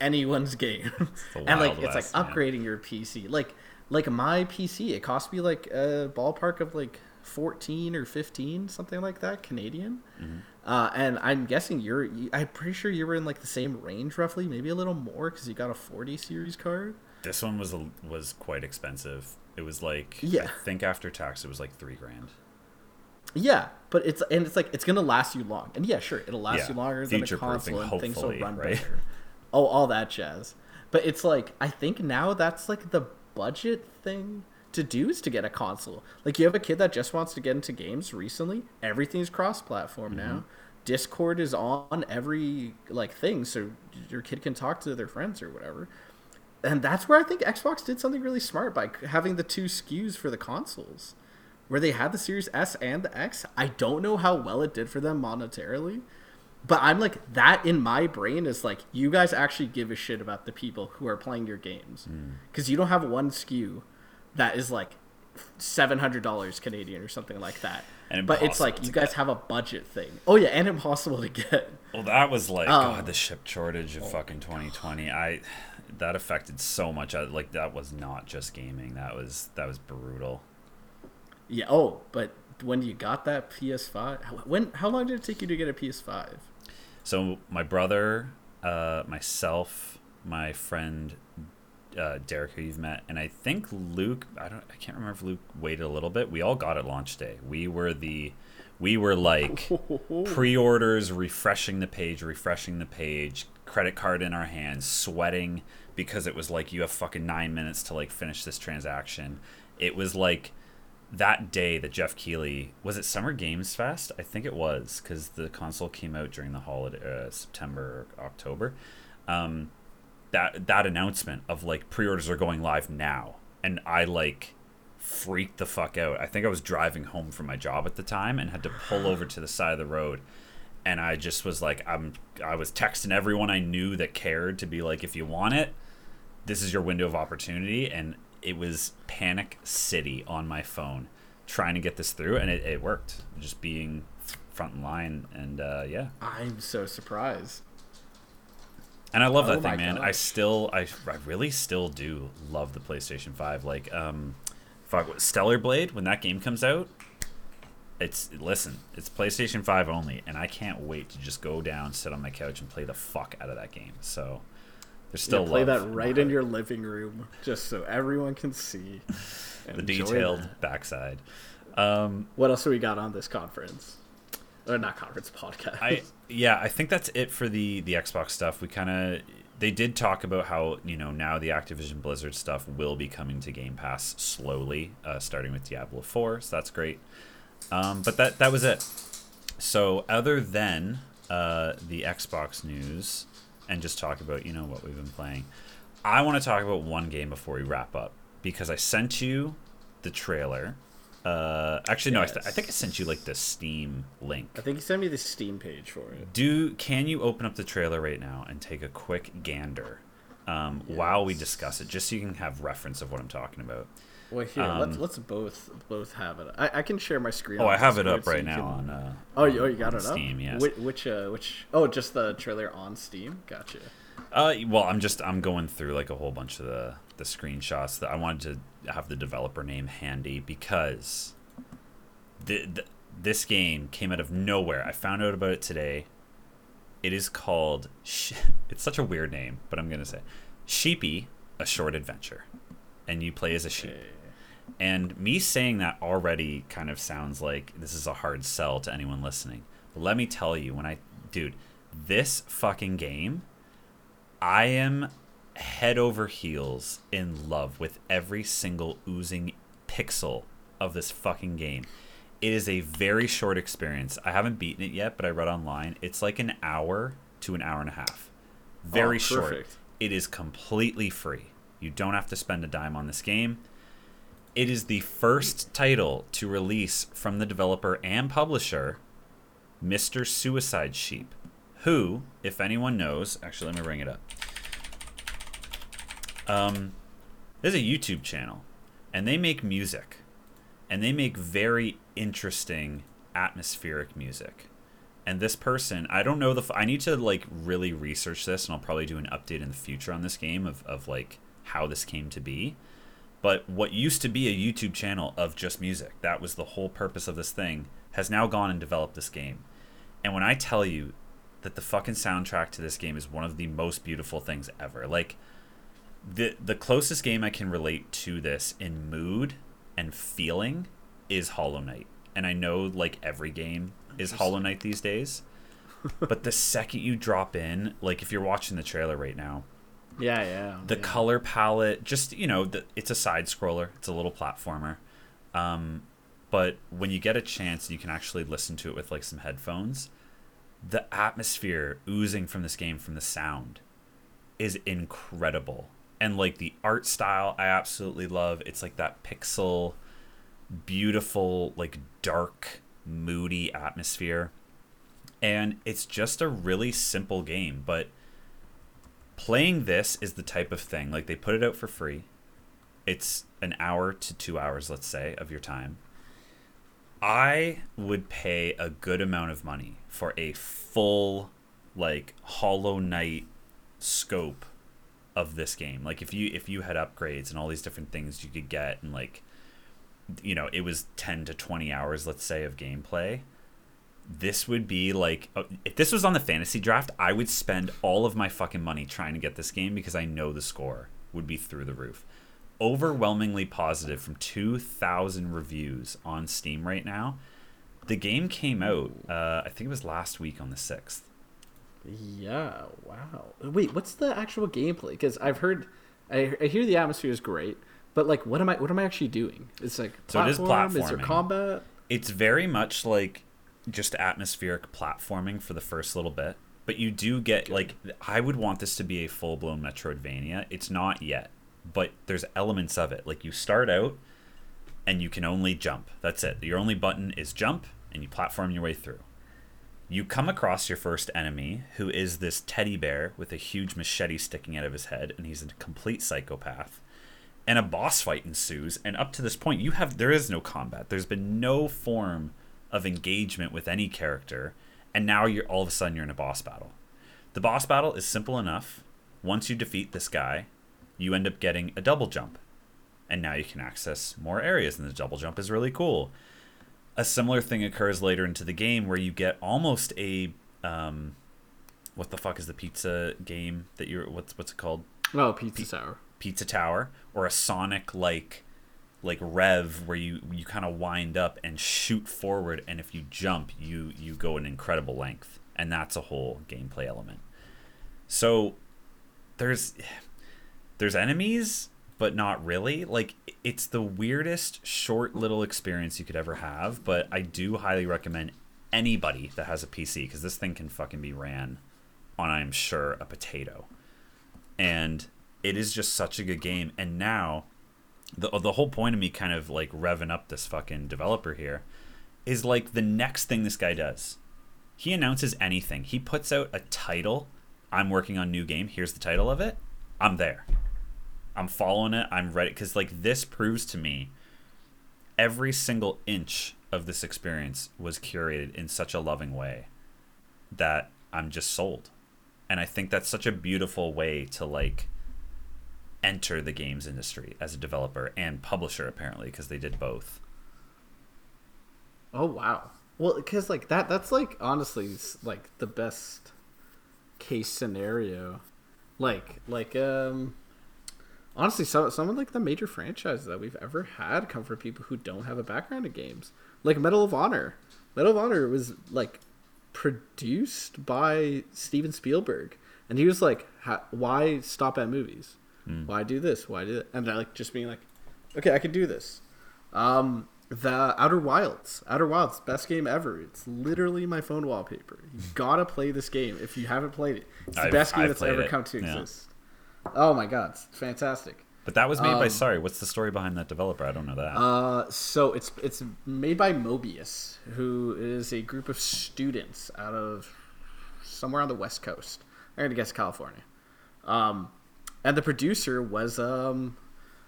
anyone's game. and like it's West, like upgrading your PC. Like like my PC, it cost me like a ballpark of like 14 or 15, something like that, Canadian. Mm-hmm. Uh, and I'm guessing you're I'm pretty sure you were in like the same range roughly, maybe a little more cuz you got a 40 series card. This one was a, was quite expensive. It was like Yeah. I think after tax, it was like three grand. Yeah, but it's and it's like it's gonna last you long, and yeah, sure, it'll last Yeah, you longer than a console, and things will hopefully, run right? better. Oh, all that jazz. But it's like I think now that's like the budget thing to do is to get a console. Like you have a kid that just wants to get into games recently. Everything's cross-platform Mm-hmm. now. Discord is on every like thing, so your kid can talk to their friends or whatever. And that's where I think Xbox did something really smart by having the two SKUs for the consoles where they had the Series S and the X. I don't know how well it did for them monetarily, but I'm like that in my brain is like you guys actually give a shit about the people who are playing your games because you don't have one SKU that is like seven hundred dollars Canadian or something like that. And but it's like you guys have a budget thing. Oh yeah, and impossible to get. Well, that was like Um, God, the ship shortage of fucking 2020. I that affected so much. I, like that was not just gaming. That was that was brutal. Yeah. Oh, but when you got that PS5, when how long did it take you to get a PS5? So my brother, uh, myself, my friend uh, Derek, who you've met, and I think Luke. I don't. I can't remember if Luke waited a little bit. We all got it launch day. We were the. We were like pre-orders, refreshing the page, refreshing the page, credit card in our hands, sweating because it was like you have fucking nine minutes to like finish this transaction. It was like that day that Geoff Keighley was it Summer Games Fest? I think it was because the console came out during the holiday, uh, September, October. Um, that that announcement of like pre-orders are going live now, and I like freaked the fuck out. I think I was driving home from my job at the time and had to pull over to the side of the road. And I just was like, I'm. I was texting everyone I knew that cared to be like, if you want it, this is your window of opportunity. And it was panic city on my phone, trying to get this through, and it, it worked. Just being front in line, and uh, yeah. I'm so surprised. And I love Oh that thing, man. I still, I, I really still do love the PlayStation Five. Like, um, fuck, what- Stellar Blade when that game comes out. It's listen, it's PlayStation Five only, and I can't wait to just go down, sit on my couch, and play the fuck out of that game. So there's still yeah, play that right in heart. your living room, just so everyone can see. the detailed that. backside. Um, What else have we got on this conference? Or not conference podcast. I yeah, I think that's it for the the Xbox stuff. We kind of they did talk about how you know now the Activision Blizzard stuff will be coming to Game Pass slowly, uh, starting with Diablo Four. So that's great. Um, but that that was it. So other than uh, the Xbox news and just talk about you know what we've been playing, I want to talk about one game before we wrap up because I sent you the trailer. Uh, actually, no, I, th- I think I sent you like the Steam link. I think you sent me the Steam page for it. Do can you open up the trailer right now and take a quick gander um, while we discuss it, just so you can have reference of what I'm talking about? Well, here Um, let's let's both both have it. I, I can share my screen. Oh, I have it up so right now can- on. Uh, Oh, you, oh, you got on it up. Steam, yes. Which, which uh which? Oh, just the trailer on Steam. Gotcha. Uh, well, I'm just I'm going through like a whole bunch of the the screenshots that I wanted to have the developer name handy because the, the this game came out of nowhere. I found out about it today. It is called. It's such a weird name, but I'm gonna say, Sheepy: A Short Adventure, and you play as a sheep. And me saying that already kind of sounds like this is a hard sell to anyone listening. But let me tell you, when I, dude, this fucking game, I am head over heels in love with every single oozing pixel of this fucking game. It is a very short experience. I haven't beaten it yet, but I read online. It's like an hour to an hour and a half. Very Oh, short. It is completely free. You don't have to spend a dime on this game. It is the first title to release from the developer and publisher, Mr. Suicide Sheep, who, if anyone knows, actually, let me bring it up. Um, there's a YouTube channel, and they make music, and they make very interesting atmospheric music. And this person, I don't know the. F- I need to like really research this, and I'll probably do an update in the future on this game of of like how this came to be. But what used to be a YouTube channel of just music, that was the whole purpose of this thing, has now gone and developed this game. And when I tell you that the fucking soundtrack to this game is one of the most beautiful things ever, like the the closest game I can relate to this in mood and feeling is Hollow Knight. And I know like every game is Hollow Knight these days. but the second you drop in, like if you're watching the trailer right now, Yeah, yeah. the yeah. color palette just you know the, it's a side scroller it's a little platformer um, but when you get a chance you can actually listen to it with like some headphones the atmosphere oozing from this game from the sound is incredible. And like the art style i absolutely love. It's like that pixel beautiful like dark moody atmosphere. And it's just a really simple game but playing this is the type of thing like they put it out for free. It's an hour to two hours let's say of your time i would pay a good amount of money for a full like hollow knight scope of this game. Like if you if you had upgrades and all these different things you could get and like you know it was 10 to 20 hours let's say of gameplay this would be like uh, if this was on the fantasy draft i would spend all of my fucking money trying to get this game because i know the score would be through the roof overwhelmingly positive from 2000 reviews on steam right now the game came out uh, i think it was last week on the 6th Yeah. Wow. Wait, what's the actual gameplay? Because I've heard, I, I hear the atmosphere is great, but like, what am I? What am I actually doing? It's like So it is platform? Is there combat? it's very much like just atmospheric platforming for the first little bit but you do get like i would want this to be a full-blown metroidvania it's not yet but there's elements of it. Like you start out and you can only jump. That's it. Your only button is jump and you platform your way through. You come across your first enemy who is this teddy bear with a huge machete sticking out of his head and he's a complete psychopath. And a boss fight ensues and up to this point you have there is no combat. There's been no form of engagement with any character and now you're all of a sudden you're in a boss battle. The boss battle is simple enough. Once you defeat this guy you end up getting a double jump. And now you can access more areas and the double jump is really cool. A similar thing occurs later into the game where you get almost a um, what the fuck is the pizza game that you're what's what's it called? Oh, pizza tower. pizza tower or a sonic like like rev where you you kind of wind up and shoot forward and if you jump you you go an incredible length. And that's a whole gameplay element. So there's there's enemies but not really. Like it's the weirdest short little experience you could ever have but i do highly recommend anybody that has a pc because this thing can fucking be ran on i'm sure a potato. And it is just such a good game. And now the the whole point of me kind of like revving up this fucking developer here is like the next thing this guy does. He announces anything. He puts out a title. I'm working on new game. Here's the title of it i'm there. I'm following it. I'm ready. Because like this proves to me every single inch of this experience was curated in such a loving way that i'm just sold. And i think that's such a beautiful way to like enter the games industry as a developer and publisher apparently because they did both. Oh wow. Well, because like that, that's like honestly like the best case scenario, like like um, honestly, some some of like the major franchises that we've ever had come from people who don't have a background in games, like Medal of Honor. Medal of Honor was like produced by Steven Spielberg, and he was like, "Why stop at movies? Mm. Why do this? Why do that?" And I like just being like, "Okay, I can do this." Um, the Outer Wilds, Outer Wilds, best game ever. It's literally my phone wallpaper. You gotta play this game if you haven't played it. It's the I've- best game I've that's ever it, come to yeah. exist. Oh my god, it's fantastic. But that was made by Um, sorry. What's the story behind that developer? I don't know that. Uh, so it's it's made by Mobius, who is a group of students out of somewhere on the West Coast. I'm gonna guess California. Um, and the producer was um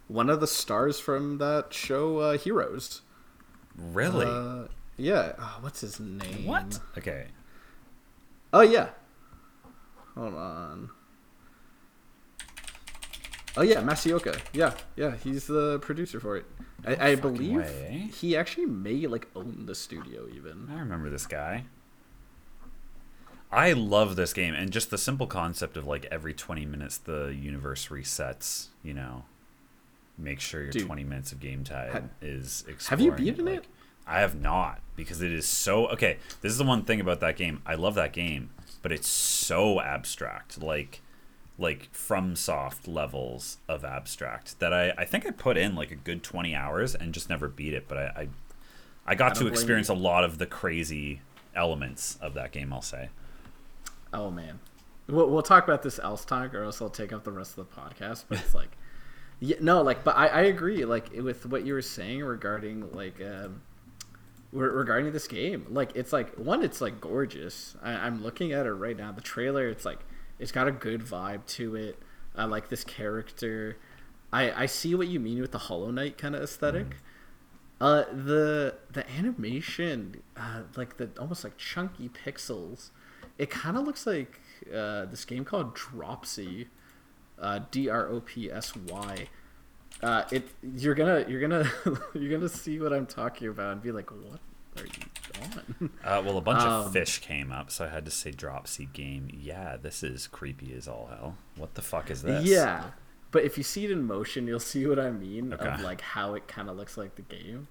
one of the stars from that show uh, Heroes. Really? Uh, yeah. Oh, what's his name? what? Okay. Oh yeah. Hold on. Oh yeah, Masioka. Yeah, yeah, he's the producer for it. I, I believe way, he actually may like own the studio even. I remember this guy. I love this game and just the simple concept of like every 20 minutes the universe resets, you know. Make sure your Dude. 20 minutes of game time Ha- is have you beaten it? like- I have not because it is so okay. This is the one thing about that game. I love that game, but it's so abstract. Like like FromSoft levels of abstract that I, I think I put in like a good 20 hours and just never beat it but I I, I got don't to experience a lot of the crazy elements of that game I'll say Oh man, we'll, we'll talk about this else talk, or else I'll take up the rest of the podcast. But it's like, yeah, no, like, but I, I agree, like with what you were saying regarding like um, regarding this game. Like, it's like one, it's like gorgeous. I, I'm looking at it right now. The trailer, it's like it's got a good vibe to it. I like this character. I I see what you mean with the Hollow Knight kind of aesthetic. Uh, the the animation, uh, like the almost like chunky pixels, it kind of looks like uh, this game called Dropsy, uh, D R O P S Y. Uh, it you're gonna you're gonna you're gonna see what I'm talking about and be like, what are you on? uh, well a bunch Um, of fish came up so I had to say dropsy game yeah this is creepy as all hell what the fuck is this Yeah, but if you see it in motion, you'll see what I mean of like how it kind of looks like the game.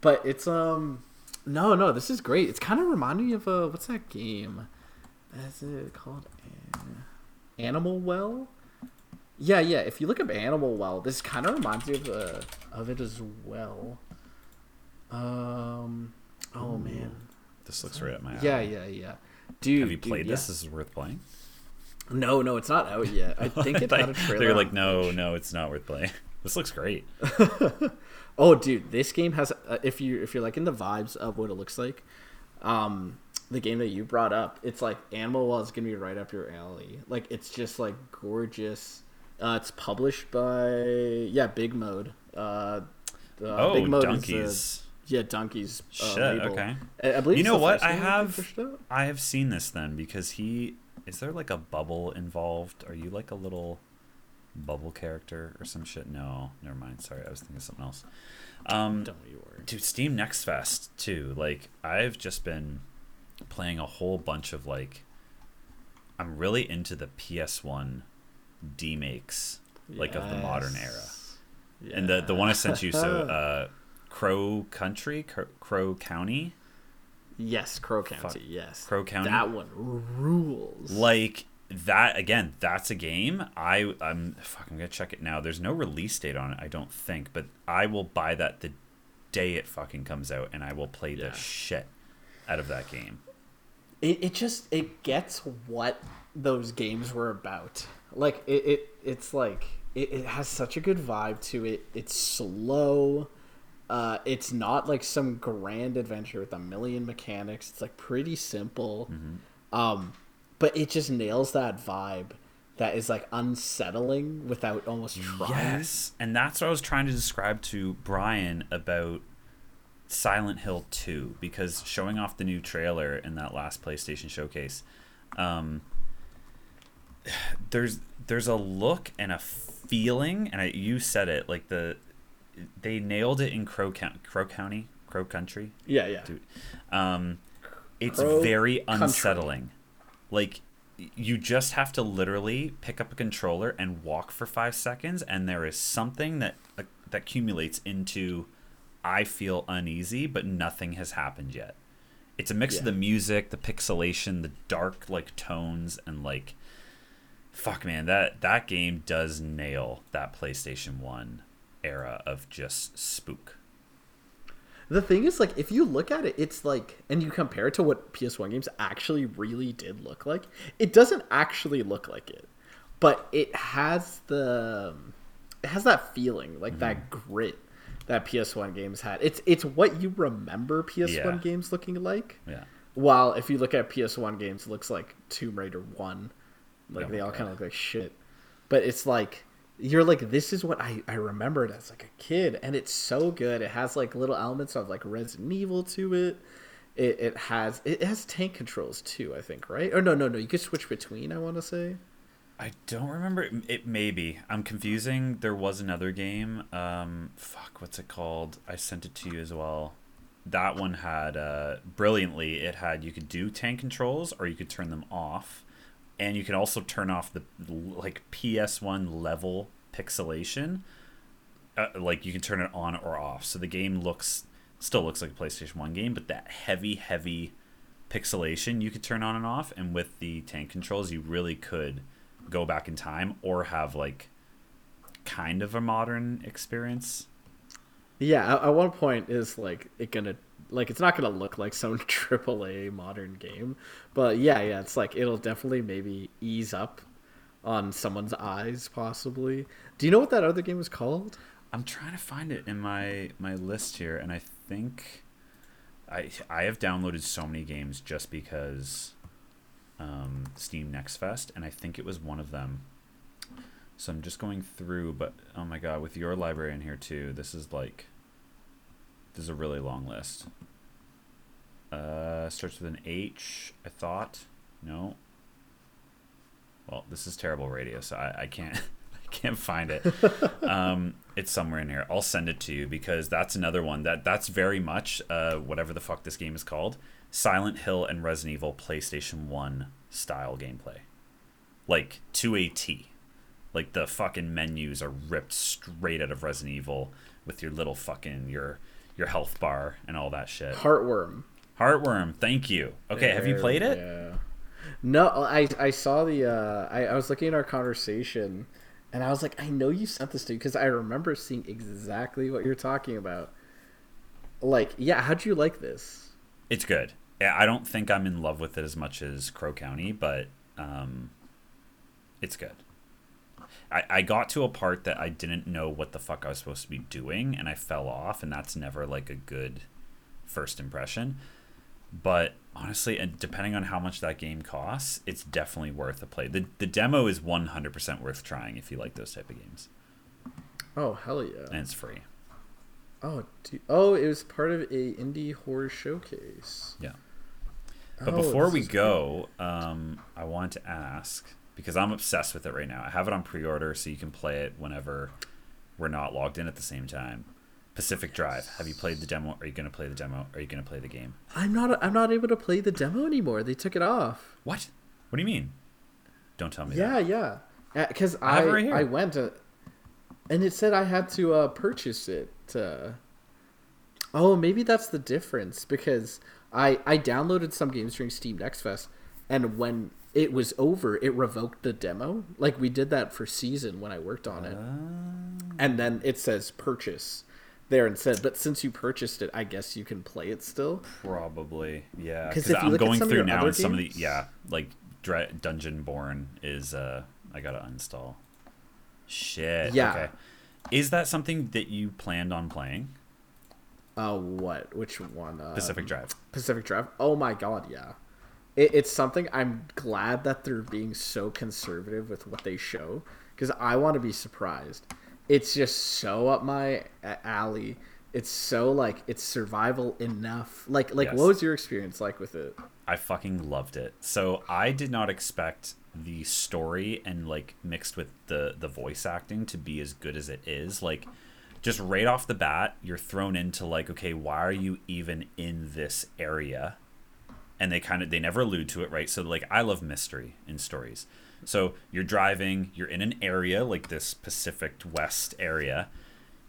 But it's um, no, no, this is great. It's kind of reminding me of a what's that game? Is it called Animal Well? Yeah, yeah. If you look up Animal Well, this kind of reminds me of uh, of it as well. Um, oh man, this looks right at my yeah, alley. yeah, yeah. Dude, have you dude, played yeah. this this is worth playing No, no, it's not out yet. I think it's out a trailer. they're like no no it's not worth playing this looks great Oh, dude, this game has. Uh, if you if you're like in the vibes of what it looks like, um, the game that you brought up, it's like Animal Well is gonna be right up your alley. Like it's just like gorgeous. Uh, it's published by yeah Big Mode. Uh, uh, oh Big Mode Dunkey's yeah, Dunkey's. Uh, Shit, label. okay. I, I believe You know what? I game that they have- I have seen this then because he is there like a bubble involved? Are you like a little bubble character or some shit? No, never mind. Sorry, I was thinking of something else. Um, Don't you worry. dude, Steam Next Fest too. Like I've just been playing a whole bunch of like. I'm really into the PS1 demakes, like of the modern era. Yes. And the the one I sent you, so uh, Crow Country, Crow, Crow County, yes, Crow County. Fuck. Yes, Crow County. That one rules. like that again that's a game i i'm fuck i'm gonna check it now there's no release date on it i don't think but i will buy that the day it fucking comes out and i will play Yeah. the shit out of that game it, it just it gets what those games were about like it, it it's like it, it has such a good vibe to it. It's slow. Uh it's not like some grand adventure with a million mechanics. It's like pretty simple. Um but it just nails that vibe that is like unsettling without almost trying. Yes. And that's what i was trying to describe to brian about silent hill 2 because showing off the new trailer in that last playstation showcase um there's there's a look and a feeling and I, you said it like the they nailed it in crow, Count, crow county? Crow country? Yeah yeah. Dude um it's Crow very Country. unsettling. Like you just have to literally pick up a controller and walk for five seconds, and there is something that uh, that accumulates into I feel uneasy, but nothing has happened yet. It's a mix of the music, the pixelation, the dark like tones, and like fuck man, that that game does nail that PlayStation One era of just spook. The thing is, like, if you look at it, it's like, and you compare it to what PS1 games actually really did look like, it doesn't actually look like it, but it has the, it has that feeling, like that mm-hmm. grit that PS1 games had. It's it's what you remember PS1 Yeah. games looking like. Yeah. While if you look at PS1 games, it looks like Tomb Raider One, like Oh they all kind of look like shit. But it's like you're like this is what I I remembered as like a kid, and it's so good. It has like little elements of like Resident Evil to it. It it has it has tank controls too. I think right or no no no you could switch between. I want to say. I don't remember. It, it maybe I'm confusing. There was another game. Um, fuck, what's it called? I sent it to you as well. That one had uh, brilliantly. It had you could do tank controls or you could turn them off, and you can also turn off the like PS1 level pixelation. Uh, like you can turn it on or off, so the game looks still looks like a PlayStation One game, but that heavy, heavy pixelation you could turn on and off and with the tank controls you really could go back in time or have like kind of a modern experience Yeah, at, at one point is like it gonna like it's not gonna look like some AAA modern game, but yeah, yeah, it's like it'll definitely maybe ease up on someone's eyes, possibly. Do you know what that other game was called? i'm trying to find it in my my list here and i think i i have downloaded so many games just because um steam next fest and i think it was one of them so i'm just going through but oh my god with your library in here too this is like this is a really long list. Uh starts with an h i thought. No. Well this is terrible radio so i, I can't i can't find it. Um it's somewhere in here. I'll send it to you because that's another one that that's very much uh whatever the fuck this game is called. Silent hill and resident evil playstation 1 style gameplay. Like to a t. Like the fucking menus are ripped straight out of resident evil with your little fucking your your health bar and all that shit Heartworm. heartworm thank you okay have you played it Yeah. No, I I saw the uh I, I was looking at our conversation and I was like, I know you sent this to me because I remember seeing exactly what you're talking about. Like, yeah, how'd you like this? It's good. Yeah, I don't think I'm in love with it as much as Crow County, but um, it's good. I, I got to a part that I didn't know what the fuck I was supposed to be doing, and I fell off, and that's never like a good first impression. But honestly, and depending on how much that game costs, it's definitely worth a play. The the demo is 100% worth trying if you like those type of games, Oh hell yeah! and it's free. Oh, dude. oh, it was part of a indie horror showcase. Yeah. But Oh, before we go, um, I want to ask because I'm obsessed with it right now. I have it on pre-order, so you can play it whenever we're not logged in at the same time. Pacific Drive. Have you played the demo? Are you going to play the demo? Are you going to play the game? I'm not. I'm not able to play the demo anymore. They took it off. What? What do you mean? Don't tell me. Yeah, that. yeah. Because I I right. I went to, and it said I had to uh, purchase it. Uh, oh, maybe that's the difference because I I downloaded some games during Steam Next Fest, and when it was over, it revoked the demo. Like we did that for season when I worked on it, Uh, and then it says purchase there instead. But since you purchased it, I guess you can play it still. probably. yeah. Because I'm going through now, and some of the yeah, like Dungeon Born is. uh I gotta uninstall. Shit. Yeah. Okay. Is that something that you planned on playing? Uh, what? Which one? Uh, Pacific Drive. Pacific Drive. Oh my god, yeah. It, it's something I'm glad that they're being so conservative with what they show because I want to be surprised. It's just so up my alley. It's so like it's survival enough. Like like Yes. what was your experience like with it? I fucking loved it. So I did not expect the story and like mixed with the the voice acting to be as good as it is. Like just right off the bat, you're thrown into like, okay, why are you even in this area? And they kind of they never allude to it, right? So like I love mystery in stories. So you're driving, you're in an area like this Pacific West area.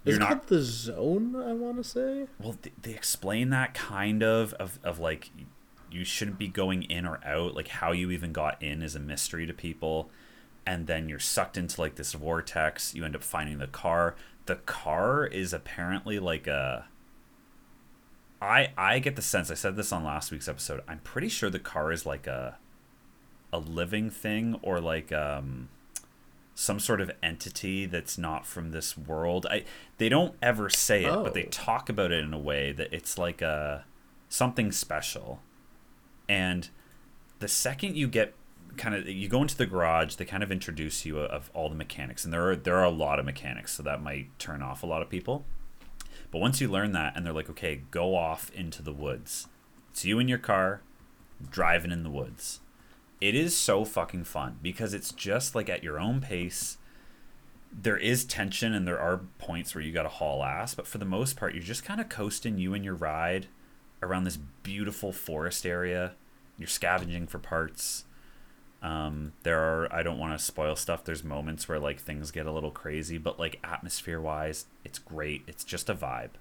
Is You're it called the zone? I want to say. well, th- they explain that kind of of of like you shouldn't be going in or out. Like how you even got in is a mystery to people, and then you're sucked into like this vortex. You end up finding the car. The car is apparently like a. I I get the sense I said this on last week's episode. I'm pretty sure the car is like a, a living thing or like um some sort of entity that's not from this world. I they don't ever say it, but they Oh. talk about it in a way that it's like a something special. And the second you get kind of you go into the garage, they kind of introduce you of all the mechanics, and there are there are a lot of mechanics, so that might turn off a lot of people. But once you learn that, and they're like, okay, go off into the woods. It's you in your car, driving in the woods. It is so fucking fun because it's just like at your own pace. There is tension and there are points where you got to haul ass, but for the most part, you're just kind of coasting you and your ride around this beautiful forest area. You're scavenging for parts. Um, there are I don't want to spoil stuff. There's moments where like things get a little crazy, but like atmosphere wise, it's great. It's just a vibe.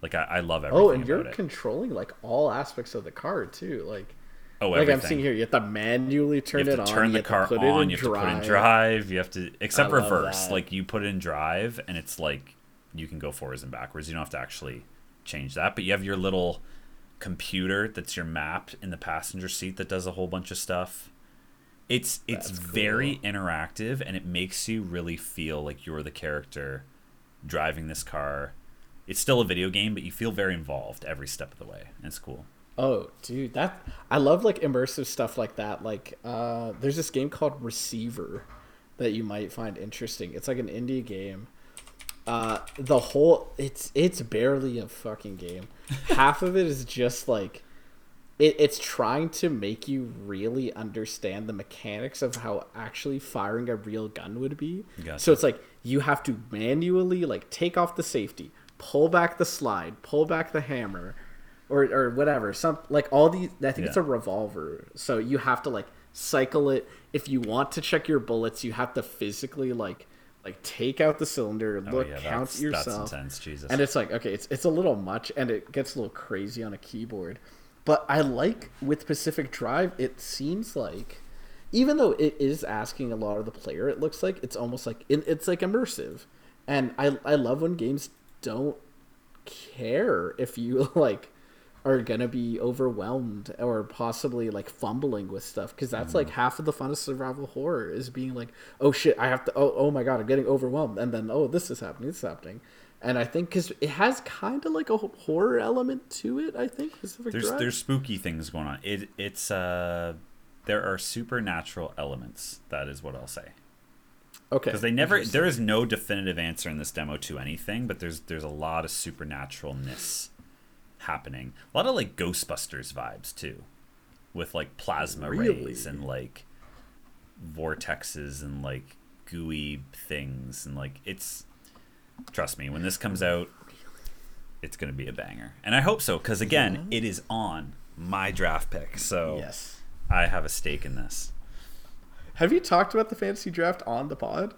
Like I, I love everything Oh, and you're it. controlling like all aspects of the car too. Like, oh, like everything. I'm seeing here, you have to manually turn it on. turn you the have car to put it on. You have to put in drive. You have to except reverse. that. Like you put it in drive, and it's like you can go forwards and backwards. You don't have to actually change that, but you have your little computer that's your map in the passenger seat that does a whole bunch of stuff. It's it's That's very interactive, and it makes you really feel like you're the character driving this car. It's still a video game, but you feel very involved every step of the way. It's cool. Oh, dude, that I love like immersive stuff like that. Like, uh, there's this game called Receiver that you might find interesting. It's like an indie game. Uh, the whole it's it's barely a fucking game. Half of it is just like it, it's trying to make you really understand the mechanics of how actually firing a real gun would be. Gotcha. So it's like you have to manually like take off the safety, pull back the slide, pull back the hammer, or or whatever. Some like all these. I think it's a revolver, so you have to like cycle it. If you want to check your bullets, you have to physically like like take out the cylinder, Oh look, yeah, count that's, yourself. that's intense. Jesus. And it's like, okay, it's it's a little much and it gets a little crazy on a keyboard. But I like with Pacific Drive, it seems like even though it is asking a lot of the player, it looks like it's almost like it's like immersive. And I I love when games don't care if you like are gonna be overwhelmed or possibly like fumbling with stuff. Because that's like mm-hmm. half of the fun of survival horror is being like oh shit i have to oh, oh my god i'm getting overwhelmed. And then oh this is happening this is happening and i think because it has kind of like a horror element to it i think Pacific there's Drive. there's spooky things going on. It it's uh there are supernatural elements. That is what I'll say. okay Because they never there is no definitive answer in this demo to anything, but there's there's a lot of supernaturalness happening. A lot of like Ghostbusters vibes too, with like plasma Really? rays and like vortexes and like gooey things and like it's trust me when this comes out it's going to be a banger and i hope so because again it is on my draft pick so yes i have a stake in this have you talked about the fantasy draft on the pod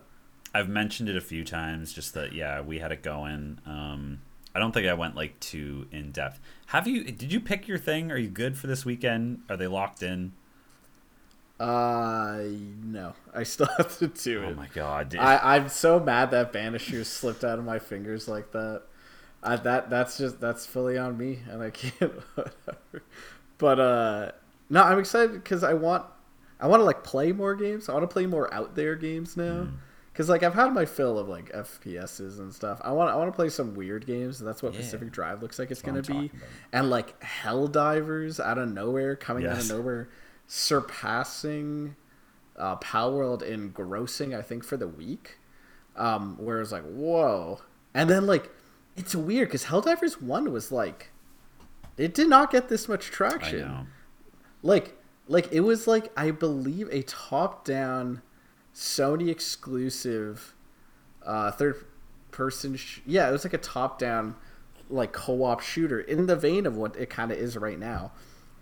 I've mentioned it a few times, just that yeah, we had it going. Um, I don't think I went like too in depth. Have you? Did you pick your thing? Are you good for this weekend? Are they locked in? Uh no i still have to do it Oh my god! dude. I, I'm so mad that Banisher slipped out of my fingers like that. I, that that's just that's fully on me, and I can't. Whatever. But uh, no, I'm excited because I want I want to like play more games. I want to play more out there games now. Because like I've had my fill of like FPSs and stuff. I want I want to play some weird games. That's what Yeah. Pacific Drive looks like it's That's what gonna be. about. And like Helldivers out of nowhere, coming out of nowhere, surpassing uh, Palworld in grossing, I think, for the week. Um, where it's like, whoa. And then, like, it's weird because Helldivers 1 was like, it did not get this much traction. Like, like it was like, I believe, a top down Sony exclusive uh, third person. Sh- yeah, it was like a top down, like, co op shooter in the vein of what it kind of is right now.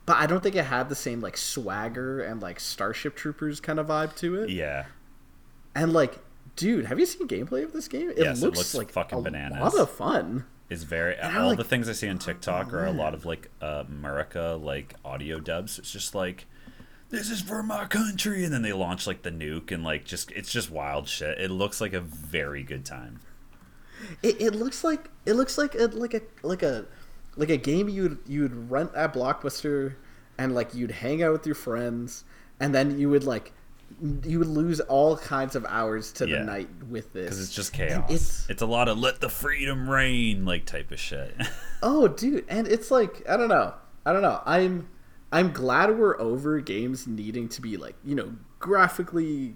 But I don't think it had the same like swagger and like Starship Troopers kind of vibe to it. Yeah. And like, dude, have you seen gameplay of this game? It Yes, it looks, looks like fucking a bananas. lot of fun. Is very And all like- the things I see on TikTok are a lot of like uh, America like audio dubs. It's just like this is for my country, and then they launch like the nuke and like just it's just wild shit. It looks like a very good time. It, it looks like it looks like a like a like a like a game you'd you'd rent at Blockbuster and like you'd hang out with your friends and then you would like you would lose all kinds of hours to Yeah. the night with this because it's just And chaos. It's It's, a lot of let the freedom reign like type of shit. oh dude and it's like I don't know I don't know I'm I'm glad we're over games needing to be like you know graphically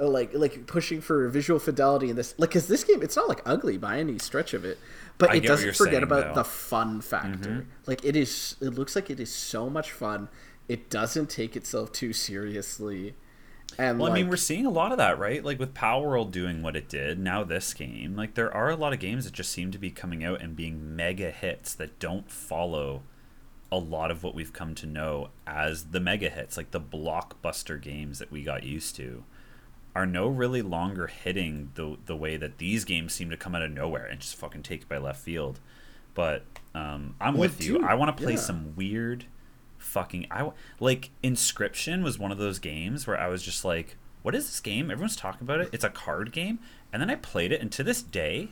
uh, like like pushing for visual fidelity in this like because this game it's not like ugly by any stretch of it but I it doesn't forget saying, about though. Mm-hmm. the fun factor like it is it looks like it is so much fun it doesn't take itself too seriously and Well, like, I mean, we're seeing a lot of that, right? Like with Palworld doing what it did, now this game, like there are a lot of games that just seem to be coming out and being mega hits that don't follow a lot of what we've come to know as the mega hits, like the blockbuster games that we got used to, are no really longer hitting the the way that these games seem to come out of nowhere and just fucking take it by left field. But um, I'm with you. I want to play yeah. some weird fucking I like Inscryption was one of those games where I was just like, what is this game? Everyone's talking about it. It's a card game, and then I played it, and to this day,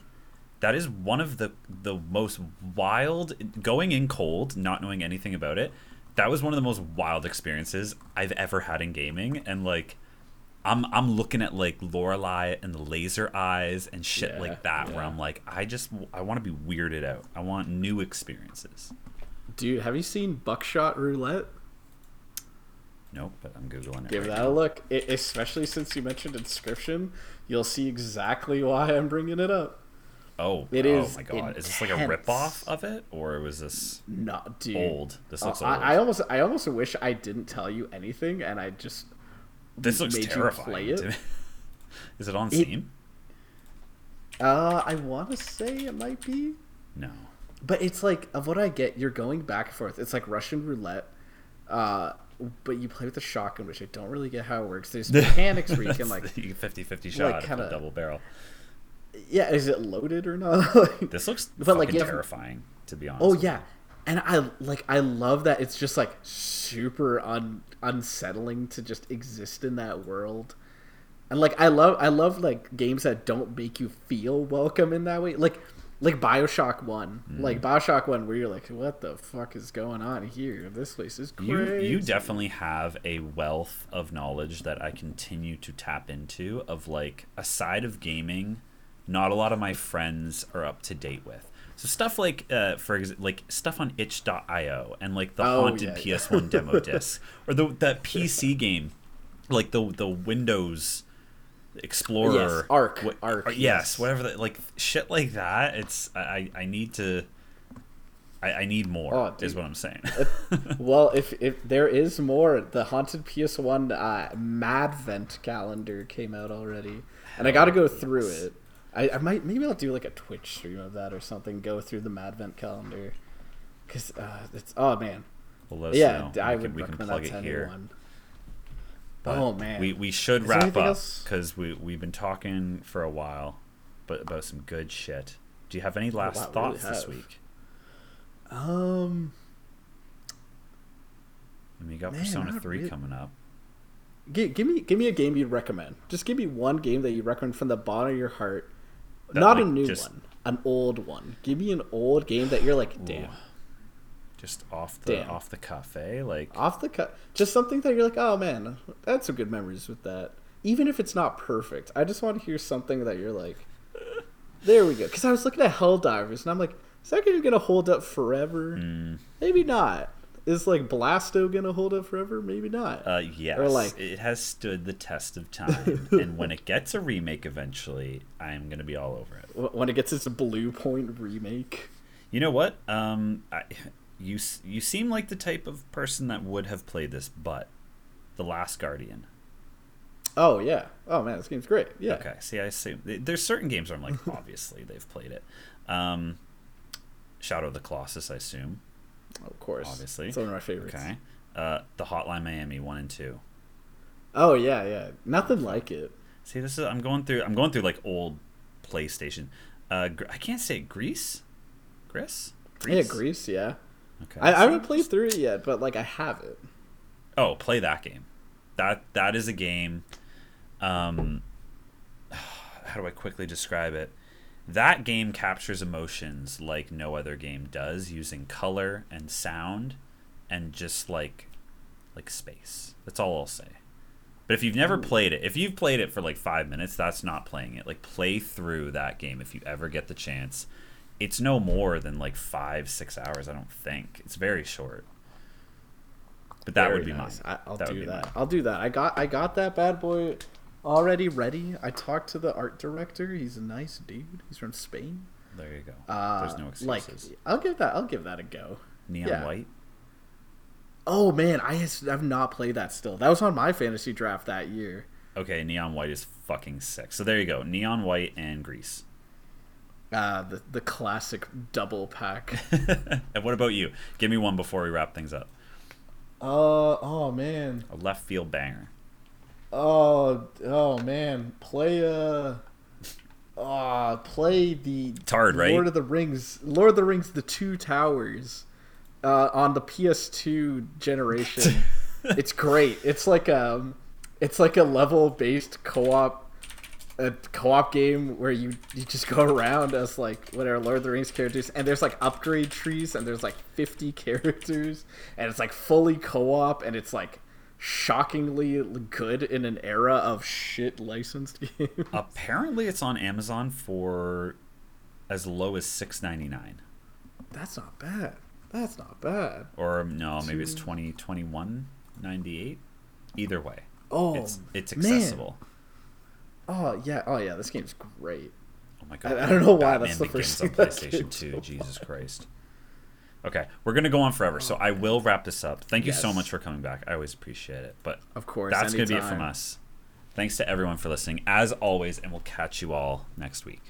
that is one of the the most wild going in cold, not knowing anything about it. That was one of the most wild experiences I've ever had in gaming, and like. I'm I'm looking at like Lorelei and the laser eyes and shit Yeah, like that, where. I'm like, I just I want to be weirded out. I want new experiences. dude have you seen Buckshot Roulette Nope, but I'm googling it. Give right that now. a look. I especially since you mentioned inscryption, you'll see exactly why I'm bringing it up. Oh, It oh is my god! Is this like a intense. rip off of it, or was this Not dude. old? This Uh, looks old. I, I almost, I almost wish I didn't tell you anything, and I just this looks terrifying. it. me. Is it on It- Steam? Uh, I want to say it might be, No. but it's like of what I get. You're going back and forth. It's like Russian roulette, uh, but you play with a shotgun, which I don't really get how it works. There's mechanics where you can like, 50-50 shot, like, of kinda- a double barrel. yeah, is it loaded or not? This looks But, like, you have- terrifying, to be honest. Oh yeah. And I like I love that it's just like super un unsettling to just exist in that world. And like I love I love like games that don't make you feel welcome in that way. Like like BioShock 1. Mm-hmm. Like BioShock 1 where you're like what the fuck is going on here? This place is crazy. You you definitely have a wealth of knowledge that I continue to tap into of like a side of gaming not a lot of my friends are up to date with. So stuff like uh for ex- like stuff on itch.io and like the Oh, haunted yeah, yeah. PS1 demo disc or the that PC game like the the Windows Explorer Yes, Arc, Wha- Arc, yes, yes. whatever that like shit like that it's I I need to I, I need more Oh, is what I'm saying. well, if if there is more, the haunted PS1 uh, Madvent calendar came out already, and I got to go through it. I, I might maybe I'll do like a Twitch stream of that or something. Go through the Madvent calendar, because uh, it's oh man, Well, yeah. I we would can, we can plug that it here. anyone. But Oh, man. we we should Is wrap up because we we've been talking for a while, but about some good shit. Do you have any last wow, thoughts really this week? Um, I mean, you got Man, Persona Three really. coming up. give, give me give me a game you'd recommend. Just give me one game that you recommend from the bottom of your heart. Not a new just- one, an old one. Give me an old game that you're like, damn. Ooh. Just off the Damn. off the cuff, eh? Like off the cut just something that you're like oh man I had some good memories with that even if it's not perfect i just want to hear something that you're like there we go because i was looking at helldivers and i'm like is that game gonna hold up forever mm, maybe not is like blasto gonna hold up forever maybe not uh, yes, like- it has stood the test of time, and when it gets a remake eventually, I'm gonna be all over it. When it gets its blue point remake You know what? Um, I, you you seem like the type of person that would have played this, but the Last Guardian. oh yeah oh man this game's great yeah Okay. See, I assume There's certain games where I'm like, obviously they've played it. Um, Shadow of the Colossus, I assume. Of course, Obviously. it's one of my favorites. Okay. Uh, the Hotline Miami one and two. Oh yeah, yeah, nothing like it. See, this is I'm going through. I'm going through like old PlayStation. Uh, I can't say it. Gris. Gris. Yeah, Gris. Yeah, Okay. I, I so- haven't played through it yet, but like I have it. Oh, play that game. That that is a game. Um, how do I quickly describe it? That game captures emotions like no other game does, using color and sound, and just like like space. That's all I'll say. But if you've never played it, if you've played it for like five minutes, that's not playing it. Like play through that game if you ever get the chance. It's no more than like five, six hours. I don't think it's very short. But that Very would be nice. mine. I, I'll That do that. mine. I'll do that. I got I got that bad boy already ready. I talked to the art director. He's a nice dude. He's from Spain. There you go. Uh, There's no excuses. like. I'll give that. I'll give that a go. Neon yeah. white. Oh man, I I've not played that still. That was on my fantasy draft that year. Okay, neon white is fucking sick. So there you go. Neon white and Gris. Uh, the the classic double pack. and what about you? Give me one before we wrap things up. uh oh man. A left field banger. Oh oh man. Play uh. Uh, play the It's hard, right? Lord of the Rings, Lord of the Rings, the Two Towers, uh, on the PS2 generation. it's great. It's like um, it's like a level based co-op, a co-op game where you you just go around as like whatever Lord of the Rings characters, and there's like upgrade trees, and there's like 50 characters, and it's like fully co-op, and it's like shockingly good in an era of shit licensed games. Apparently, it's on Amazon for as low as six ninety nine. That's not bad. That's not bad. Or no, maybe it's twenty twenty one ninety eight. Either way, Oh, it's it's man. accessible. Oh yeah. Oh yeah. This game's great. Oh my god! I don't know why Batman that's the first on thing PlayStation Two. Jesus Christ. Okay, we're gonna go on forever, so I will wrap this up. Thank yes. you so much for coming back. I always appreciate it. But of course, that's anytime. gonna be it from us. Thanks to everyone for listening, as always, and we'll catch you all next week.